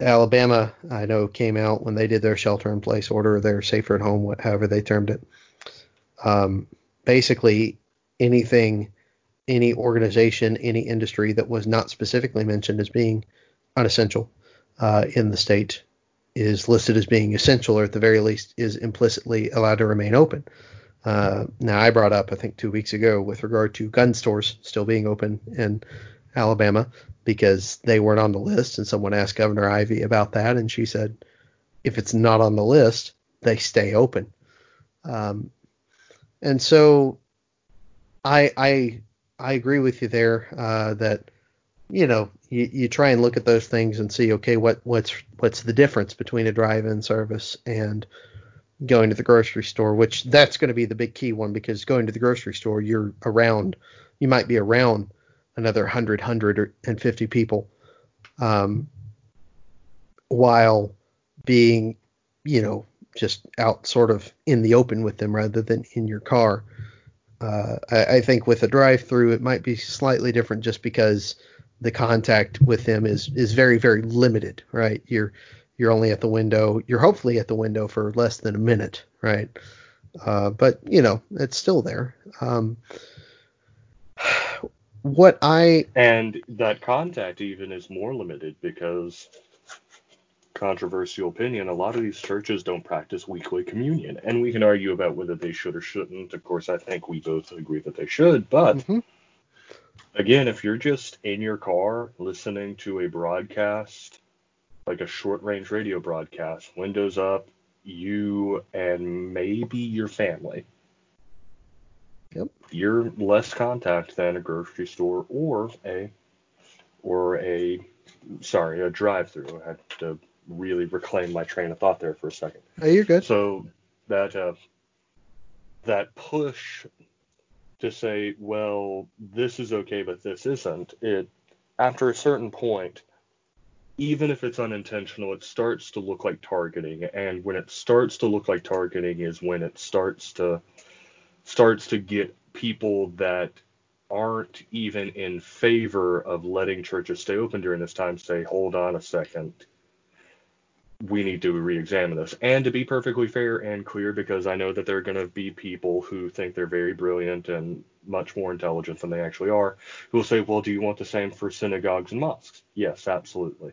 Alabama I know came out when they did their shelter in place order, their safer at home, however they termed it. Um, basically, anything, any organization, any industry that was not specifically mentioned as being unessential uh, in the state is listed as being essential, or at the very least is implicitly allowed to remain open. Uh, now, I brought up, I think, two weeks ago with regard to gun stores still being open in Alabama because they weren't on the list, and someone asked Governor Ivey about that, and she said, if it's not on the list, they stay open. Um, and so, I I I agree with you there uh, that you know you, you try and look at those things and see okay what what's what's the difference between a drive-in service and going to the grocery store, which that's going to be the big key one because going to the grocery store, you're around, you might be around another 100, 150 people, um, while being, you know, just out sort of in the open with them rather than in your car. Uh, I, I, think with a drive-through, it might be slightly different just because the contact with them is is very very limited, right? You're you're only at the window. You're hopefully at the window for less than a minute, right? Uh, but you know, it's still there. Um, *sighs* what I and that contact even is more limited because controversial opinion, a lot of these churches don't practice weekly communion, and we can argue about whether they should or shouldn't. Of course, I think we both agree that they should, but mm-hmm. Again, if you're just in your car listening to a broadcast like a short range radio broadcast, windows up, you and maybe your family. Yep. You're less contact than a grocery store or a or a sorry, a drive through. I had to really reclaim my train of thought there for a second. Oh, you're good. So that uh, that push to say, well, this is okay, but this isn't. It after a certain point, even if it's unintentional, it starts to look like targeting. And when it starts to look like targeting is when it starts to starts to get people that aren't even in favor of letting churches stay open during this time say, hold on a second. We need to re-examine this. And to be perfectly fair and clear, because I know that there are going to be people who think they're very brilliant and much more intelligent than they actually are, who will say, well, do you want the same for synagogues and mosques? Yes, absolutely.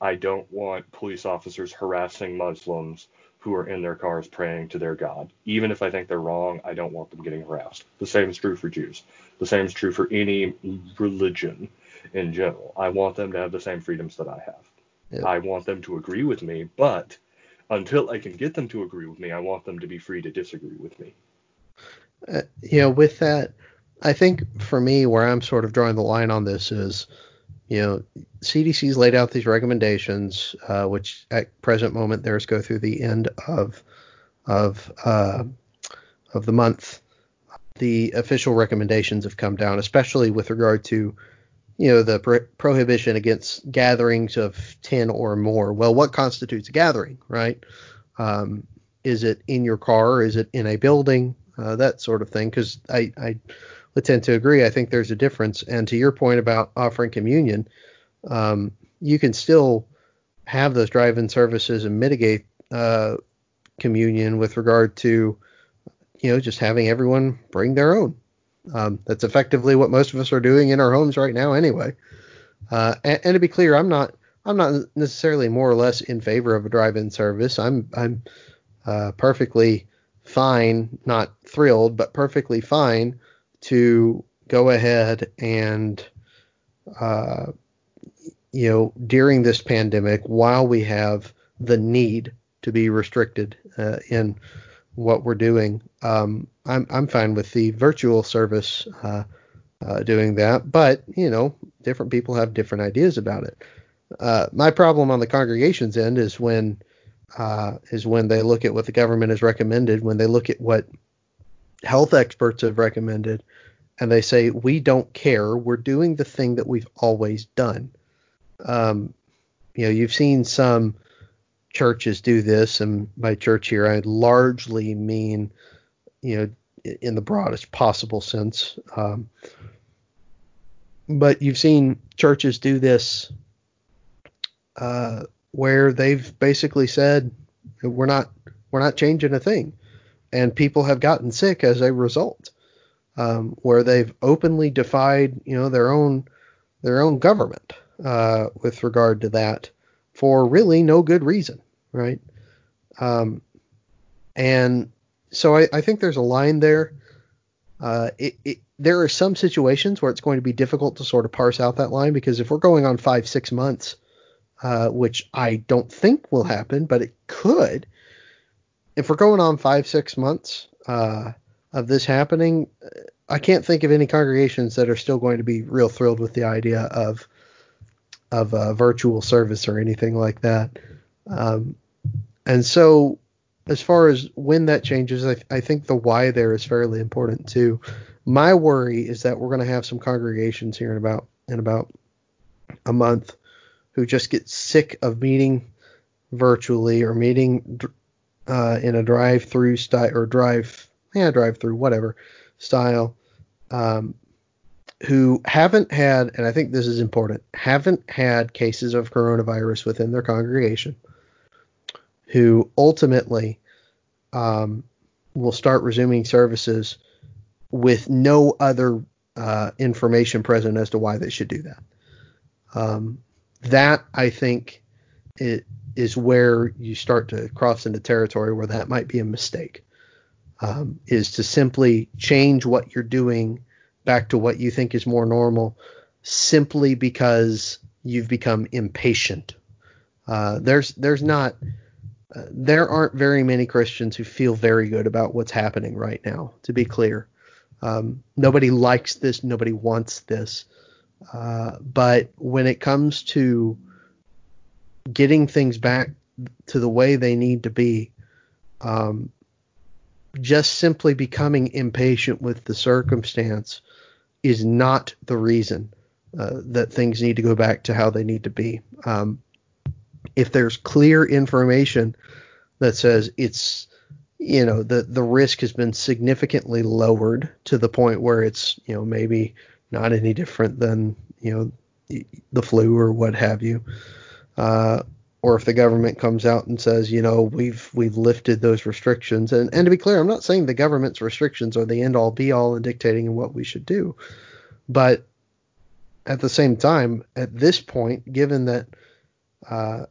I don't want police officers harassing Muslims who are in their cars praying to their God. Even if I think they're wrong, I don't want them getting harassed. The same is true for Jews. The same is true for any religion in general. I want them to have the same freedoms that I have. Yep. I want them to agree with me, but until I can get them to agree with me, I want them to be free to disagree with me. Uh, you know, with that, I think for me, where I'm sort of drawing the line on this is you know, CDC's laid out these recommendations, uh, which at present moment theirs go through the end of of uh, of the month. The official recommendations have come down, especially with regard to you know the pro- prohibition against gatherings of 10 or more. Well, what constitutes a gathering, right? Um, is it in your car? Is it in a building? Uh, that sort of thing. Because I, I would tend to agree. I think there's a difference. And to your point about offering communion, um, you can still have those drive-in services and mitigate uh, communion with regard to, you know, just having everyone bring their own. Um, that's effectively what most of us are doing in our homes right now, anyway. Uh, and, and, to be clear, I'm not I'm not necessarily more or less in favor of a drive-in service. I'm I'm uh, perfectly fine, not thrilled, but perfectly fine to go ahead and uh, you know during this pandemic while we have the need to be restricted uh, in what we're doing. Um, I'm I'm fine with the virtual service uh, uh, doing that, but you know, different people have different ideas about it. Uh, my problem on the congregation's end is when uh, is when they look at what the government has recommended, when they look at what health experts have recommended, and they say we don't care, we're doing the thing that we've always done. Um, you know, you've seen some churches do this, and by church here I largely mean, you know, in the broadest possible sense. Um, but you've seen churches do this uh, where they've basically said we're not we're not changing a thing, and people have gotten sick as a result. Um, where they've openly defied you know their own their own government uh, with regard to that for really no good reason, right? Um, and so I, I, think there's a line there. Uh, it, it, there are some situations where it's going to be difficult to sort of parse out that line because if we're going on five, six months, uh, which I don't think will happen, but it could. If we're going on five, six months uh, of this happening, I can't think of any congregations that are still going to be real thrilled with the idea of of a virtual service or anything like that. Um, and so, as far as when that changes, I, I think the why there is fairly important too. My worry is that we're going to have some congregations here in about in about a month who just get sick of meeting virtually or meeting uh, in a drive-through style or drive yeah drive-through whatever style um, who haven't had and I think this is important haven't had cases of coronavirus within their congregation who ultimately um, will start resuming services with no other uh, information present as to why they should do that. Um, that I think it is where you start to cross into territory where that might be a mistake. Um, is to simply change what you're doing back to what you think is more normal simply because you've become impatient. Uh, there's there's not uh, there aren't very many Christians who feel very good about what's happening right now. To be clear, um, nobody likes this. Nobody wants this. Uh, but when it comes to getting things back to the way they need to be, um, just simply becoming impatient with the circumstance is not the reason uh, that things need to go back to how they need to be. Um, if there's clear information that says it's you know the the risk has been significantly lowered to the point where it's you know maybe not any different than you know the flu or what have you. Uh, or if the government comes out and says, you know, we've we've lifted those restrictions, and and to be clear, I'm not saying the government's restrictions are the end all be all in dictating what we should do, but at the same time, at this point, given that uh,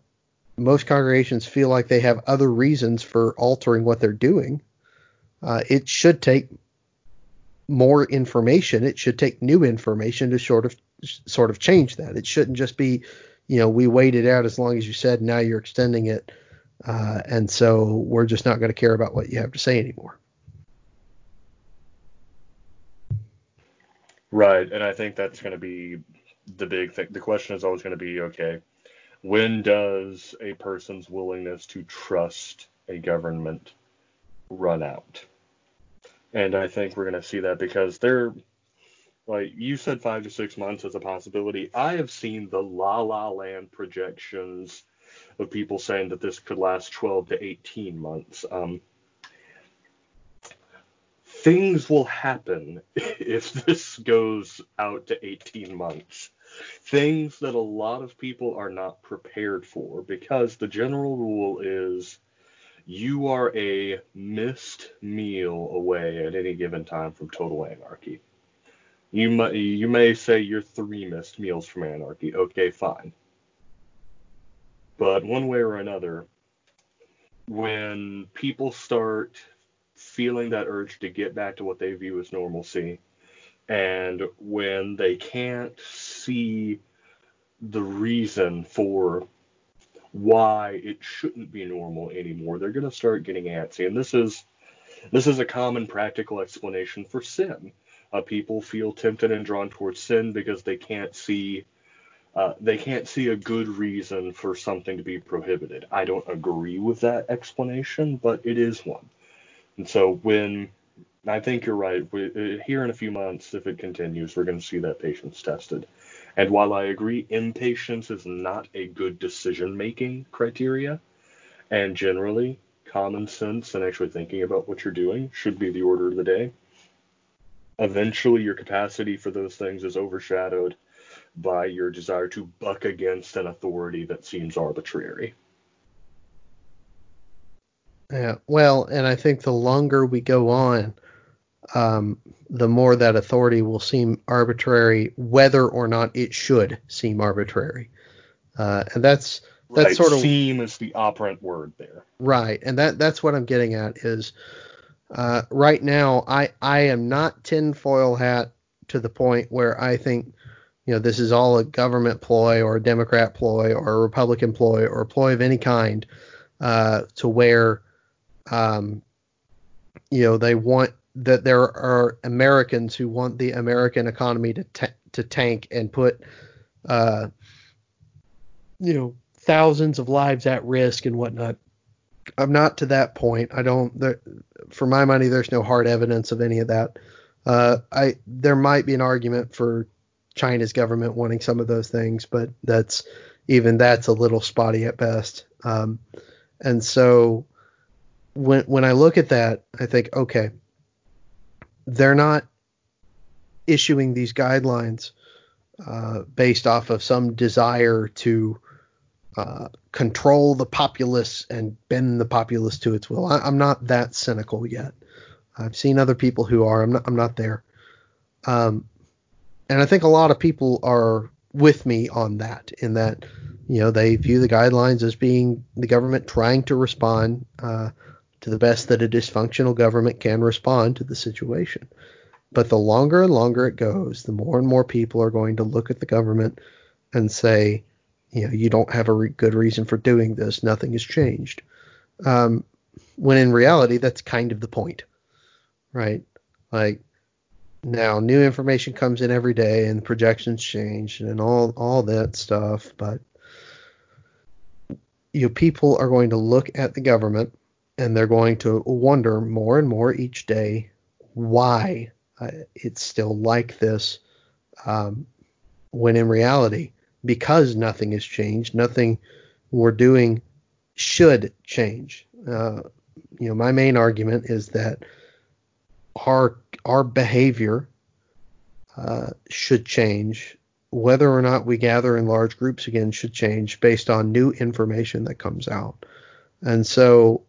most congregations feel like they have other reasons for altering what they're doing, uh, it should take more information. It should take new information to sort of sort of change that. It shouldn't just be, you know, we waited out as long as you said. Now you're extending it, uh, and so we're just not going to care about what you have to say anymore. Right, and I think that's going to be the big thing. The question is always going to be, okay, when does a person's willingness to trust a government run out? And I think we're going to see that because they're like you said, five to six months is a possibility. I have seen the la la land projections of people saying that this could last 12 to 18 months. Um, things will happen *laughs* if this goes out to 18 months. Things that a lot of people are not prepared for because the general rule is you are a missed meal away at any given time from total anarchy. You may you may say you're three missed meals from anarchy. Okay, fine. But one way or another, when people start feeling that urge to get back to what they view as normalcy, and when they can't see the reason for why it shouldn't be normal anymore, they're going to start getting antsy. And this is this is a common practical explanation for sin. Uh, people feel tempted and drawn towards sin because they can't see uh, they can't see a good reason for something to be prohibited. I don't agree with that explanation, but it is one. And so when I think you're right, we, uh, here in a few months, if it continues, we're going to see that patience tested. And while I agree impatience is not a good decision making criteria, and generally common sense and actually thinking about what you're doing should be the order of the day, eventually your capacity for those things is overshadowed by your desire to buck against an authority that seems arbitrary. Yeah, well, and I think the longer we go on, um, the more that authority will seem arbitrary, whether or not it should seem arbitrary. Uh, and that's that's right. sort of seem is the operant word there. Right, and that that's what I'm getting at is uh, right now I I am not tinfoil hat to the point where I think you know, this is all a government ploy or a Democrat ploy or a Republican ploy or a ploy of any kind uh, to where, um, you know, they want that there are Americans who want the American economy to to tank and put, uh, you know, thousands of lives at risk and whatnot. I'm not to that point. I don't. There, for my money, there's no hard evidence of any of that. Uh, I there might be an argument for China's government wanting some of those things, but that's even that's a little spotty at best. Um, and so when when I look at that, I think, okay, they're not issuing these guidelines uh, based off of some desire to uh, control the populace and bend the populace to its will. I, am not that cynical yet. I've seen other people who are. I'm not. I'm not there. Um, and I think a lot of people are with me on that. In that, you know, they view the guidelines as being the government trying to respond uh, to the best that a dysfunctional government can respond to the situation. But the longer and longer it goes, the more and more people are going to look at the government and say, you know, you don't have a re- good reason for doing this. Nothing has changed. Um, when in reality, that's kind of the point, right? Like now new information comes in every day and projections change and all all that stuff but you know, people are going to look at the government and they're going to wonder more and more each day why uh, it's still like this um, when in reality because nothing has changed nothing we're doing should change uh, you know my main argument is that our our behavior uh, should change. Whether or not we gather in large groups again should change based on new information that comes out. And so,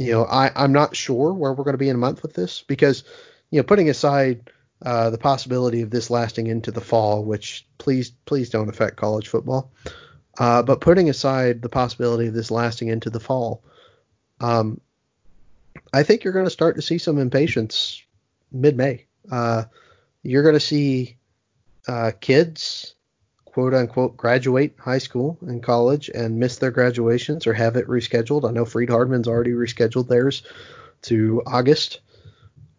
you know, I, I'm not sure where we're going to be in a month with this because, you know, putting aside uh, the possibility of this lasting into the fall, which please please don't affect college football. Uh, but putting aside the possibility of this lasting into the fall, um, I think you're going to start to see some impatience mid-May. Uh, you're going to see uh, kids, quote unquote, graduate high school and college and miss their graduations or have it rescheduled. I know Freed-Hardeman's already rescheduled theirs to August.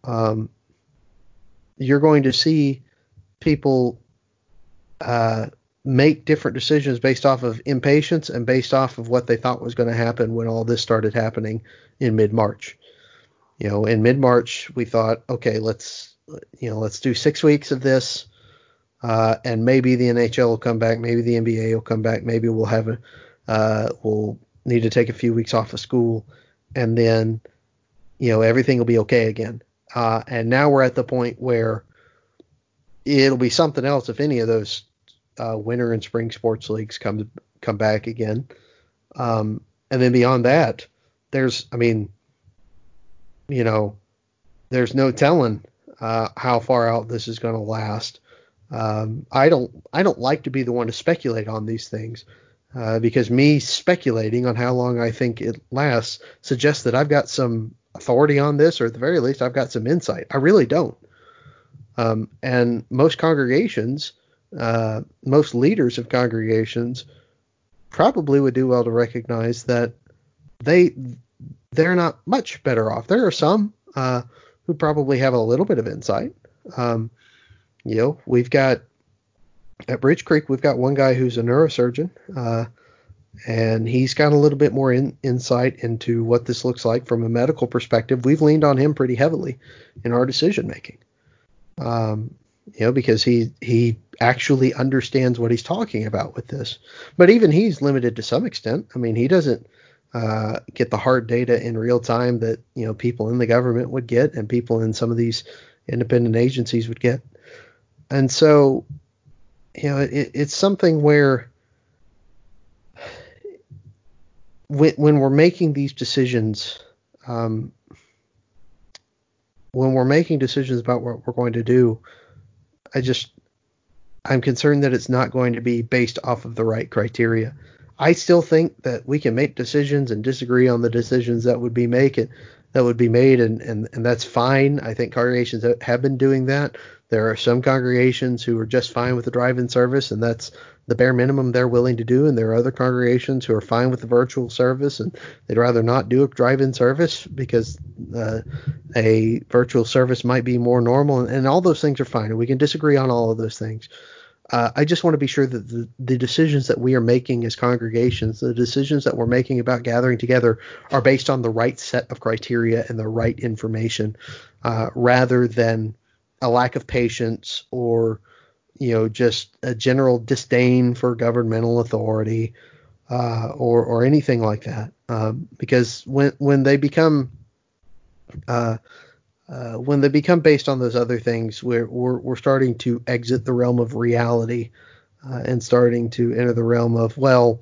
Um, you're going to see people uh, make different decisions based off of impatience and based off of what they thought was going to happen when all this started happening in mid March. You know, in mid March, we thought, okay, let's you know, let's do six weeks of this, uh, and maybe the NHL will come back, maybe the NBA will come back, maybe we'll have a, uh, we'll need to take a few weeks off of school, and then, you know, everything will be okay again. Uh, and now we're at the point where it'll be something else if any of those uh, winter and spring sports leagues come come back again. Um, and then beyond that, there's, I mean, you know, there's no telling uh, how far out this is going to last. Um, I don't I don't like to be the one to speculate on these things uh, because me speculating on how long I think it lasts suggests that I've got some authority on this, or at the very least, I've got some insight. I really don't. Um, and most congregations, uh, most leaders of congregations, probably would do well to recognize that they they're not much better off. There are some uh, who probably have a little bit of insight. Um, you know, we've got at Bridge Creek, we've got one guy who's a neurosurgeon, uh, and he's got a little bit more in, insight into what this looks like from a medical perspective. We've leaned on him pretty heavily in our decision making, um, you know, because he he actually understands what he's talking about with this. But even he's limited to some extent. I mean, he doesn't uh, get the hard data in real time that you know people in the government would get and people in some of these independent agencies would get. And so you know, it, it's something where when, when we're making these decisions, um, when we're making decisions about what we're going to do, I just I'm concerned that it's not going to be based off of the right criteria. I still think that we can make decisions and disagree on the decisions that would be made that would be made and, and, and that's fine. I think congregations have been doing that. There are some congregations who are just fine with the drive-in service, and that's the bare minimum they're willing to do. And there are other congregations who are fine with the virtual service, and they'd rather not do a drive-in service because uh, a virtual service might be more normal. And, and all those things are fine, and we can disagree on all of those things. Uh, I just want to be sure that the, the, decisions that we are making as congregations, the decisions that we're making about gathering together, are based on the right set of criteria and the right information, uh, rather than a lack of patience or you know just a general disdain for governmental authority uh, or or anything like that. Um, because when when they become uh, when they become based on those other things we're we're, we're starting to exit the realm of reality uh, and starting to enter the realm of well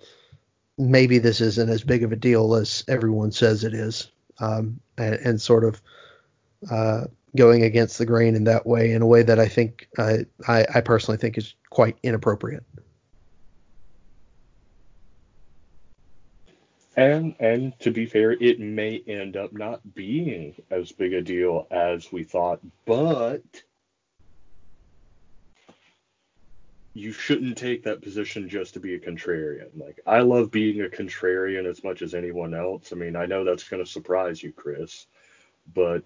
maybe this isn't as big of a deal as everyone says it is um, and, and, sort of uh, going against the grain in that way, in a way that I think uh, I, I personally think is quite inappropriate. And and to be fair, it may end up not being as big a deal as we thought, but you shouldn't take that position just to be a contrarian. Like I love being a contrarian as much as anyone else. I mean, I know that's going to surprise you, Chris, but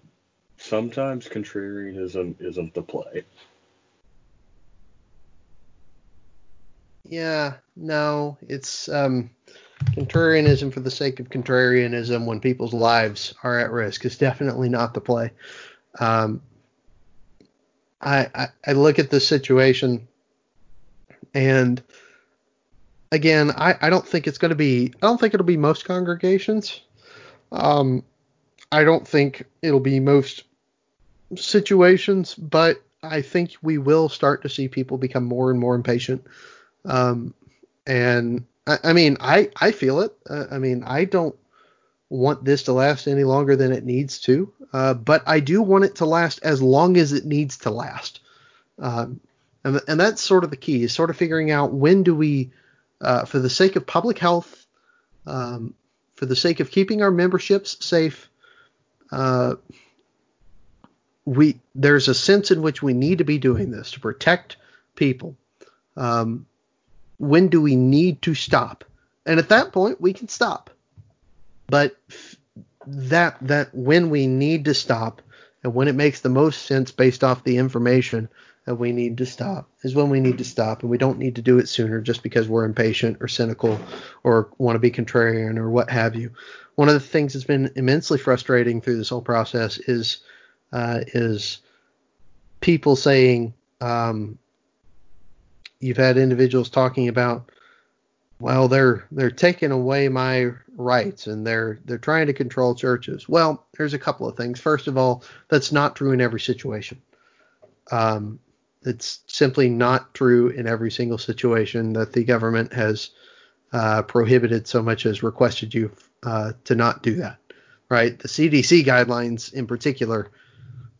sometimes contrarianism isn't the play. Yeah, no, it's um, contrarianism for the sake of contrarianism when people's lives are at risk is definitely not the play. Um, I, I, I look at this situation and again, I, I don't think it's going to be, I don't think it'll be most congregations. Um, I don't think it'll be most situations, but I think we will start to see people become more and more impatient. Um, and I, I, mean, I I feel it. Uh, I mean, I don't want this to last any longer than it needs to, uh, but I do want it to last as long as it needs to last. Um, and and that's sort of the key is sort of figuring out when do we, uh, for the sake of public health, um, for the sake of keeping our memberships safe uh, we there's a sense in which we need to be doing this to protect people. Um, when do we need to stop? And at that point, we can stop. But that that when we need to stop and when it makes the most sense based off the information that we need to stop is when we need to stop and we don't need to do it sooner just because we're impatient or cynical or want to be contrarian or what have you one of the things that's been immensely frustrating through this whole process is uh, is people saying um, you've had individuals talking about well they're they're taking away my rights and they're they're trying to control churches well there's a couple of things first of all that's not true in every situation um, it's simply not true in every single situation that the government has uh, prohibited so much as requested you uh, to not do that, right? The CDC guidelines in particular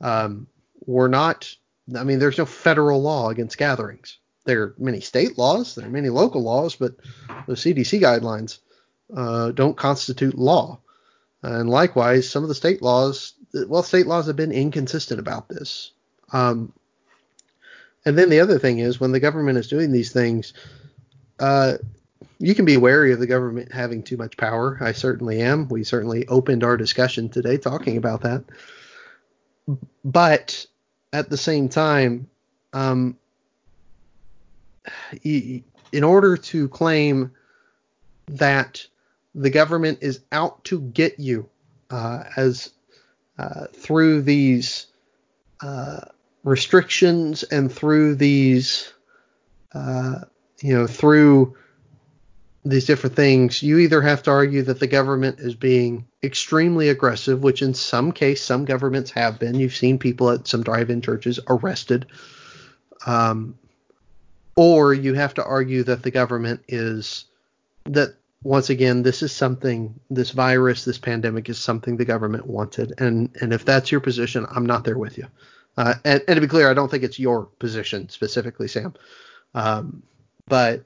um, were not I mean, there's no federal law against gatherings. There are many state laws, there are many local laws, but the CDC guidelines uh, don't constitute law. And likewise, some of the state laws, well, state laws have been inconsistent about this. Um, and then the other thing is when the government is doing these things, uh, you can be wary of the government having too much power. I certainly am. We certainly opened our discussion today talking about that. But at the same time, um, *sighs* in order to claim that the government is out to get you uh, as uh, through these uh, restrictions and through these, uh, you know, through these different things, you either have to argue that the government is being extremely aggressive, which in some case some governments have been. You've seen people at some drive-in churches arrested. Um, or you have to argue that the government is that once again this is something this virus this pandemic is something the government wanted. And and if that's your position i'm not there with you. Uh, and, and, to be clear i don't think it's your position specifically sam. Um, but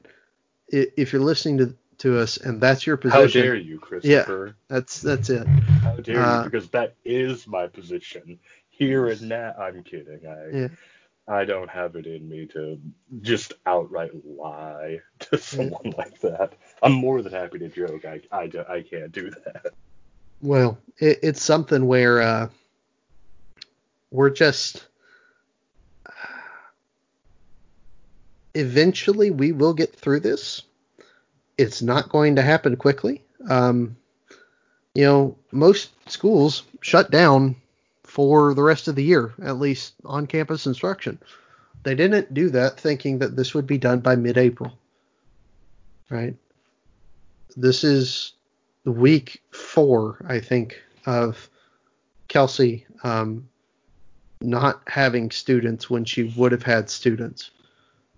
if you're listening to to us and that's your position how dare you christopher? yeah that's that's it. How dare uh, you because that is my position here and now. I'm kidding. I yeah. I don't have it in me to just outright lie *laughs* to someone like that. I'm more than happy to joke. I, I, I can't do that. Well, it, it's something where uh, we're just. Eventually, we will get through this. It's not going to happen quickly. Um, you know, most schools shut down for the rest of the year, at least on campus instruction. They didn't do that thinking that this would be done by mid April. Right? This is week four, I think, of Kelsey um, not having students when she would have had students.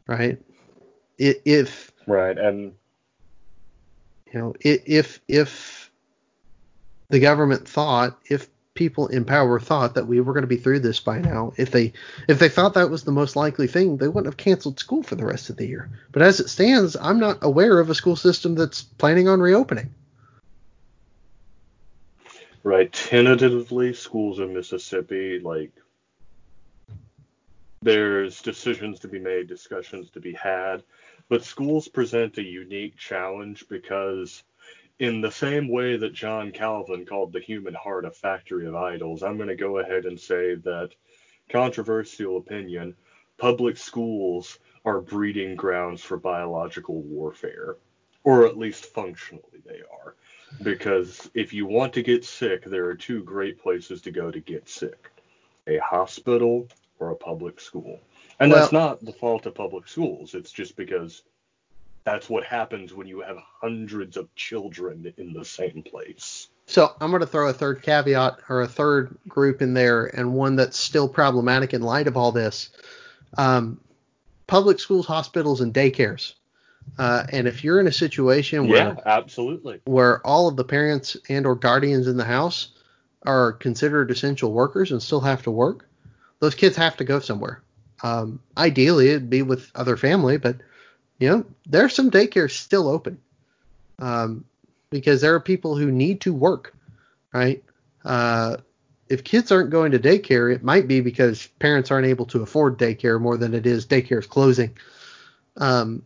Right? If. Right. And. You know, if if the government thought if people in power thought that we were going to be through this by now. If they if they thought that was the most likely thing, they wouldn't have canceled school for the rest of the year. But as it stands, I'm not aware of a school system that's planning on reopening. Right, tentatively, schools in Mississippi like there's decisions to be made, discussions to be had, but schools present a unique challenge because in the same way that John Calvin called the human heart a factory of idols, I'm going to go ahead and say that, controversial opinion, public schools are breeding grounds for biological warfare, or at least functionally they are. Because if you want to get sick, there are two great places to go to get sick a hospital or a public school. And well, that's not the fault of public schools, it's just because that's what happens when you have hundreds of children in the same place. So I'm going to throw a third caveat or a third group in there, and one that's still problematic in light of all this. Um, public schools, hospitals, and daycares. Uh, and if you're in a situation where yeah, absolutely, where all of the parents and or guardians in the house are considered essential workers and still have to work, those kids have to go somewhere. Um, ideally, it'd be with other family, but you know, there's some daycares still open um, because there are people who need to work, right? Uh, if kids aren't going to daycare, it might be because parents aren't able to afford daycare more than it is daycare's closing. Um,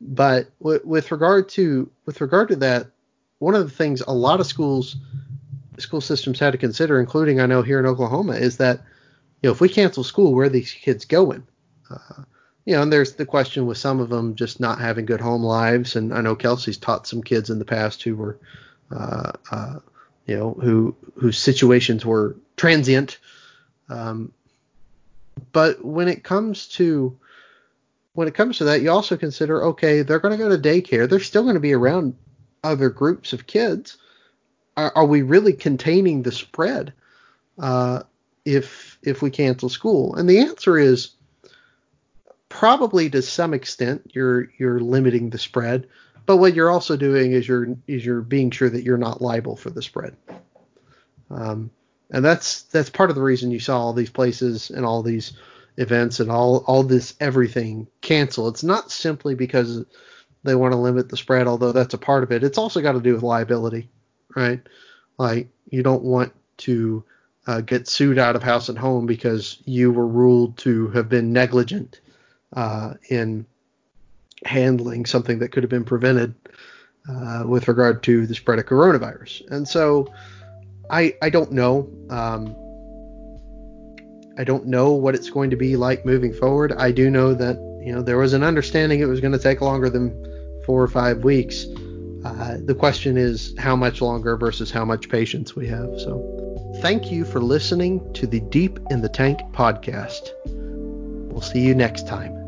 but w- with regard to with regard to that, one of the things a lot of schools school systems had to consider, including I know here in Oklahoma, is that you know if we cancel school, where are these kids going? Uh, you know, and there's the question with some of them just not having good home lives. And I know Kelsey's taught some kids in the past who were, uh, uh, you know, who whose situations were transient. Um, but when it comes to when it comes to that, you also consider okay, they're going to go to daycare. They're still going to be around other groups of kids. Are, are we really containing the spread uh, if if we cancel school? And the answer is probably to some extent you're you're limiting the spread, but what you're also doing is you're is you're being sure that you're not liable for the spread. Um, and that's that's part of the reason you saw all these places and all these events and all all this everything cancel. It's not simply because they want to limit the spread, although that's a part of it. It's also got to do with liability, right? Like you don't want to uh, get sued out of house and home because you were ruled to have been negligent uh, in handling something that could have been prevented uh, with regard to the spread of coronavirus. And so I I don't know. Um, I don't know what it's going to be like moving forward. I do know that you know there was an understanding it was going to take longer than four or five weeks. Uh, the question is how much longer versus how much patience we have. So, thank you for listening to the Deep in the Tank podcast. We'll see you next time.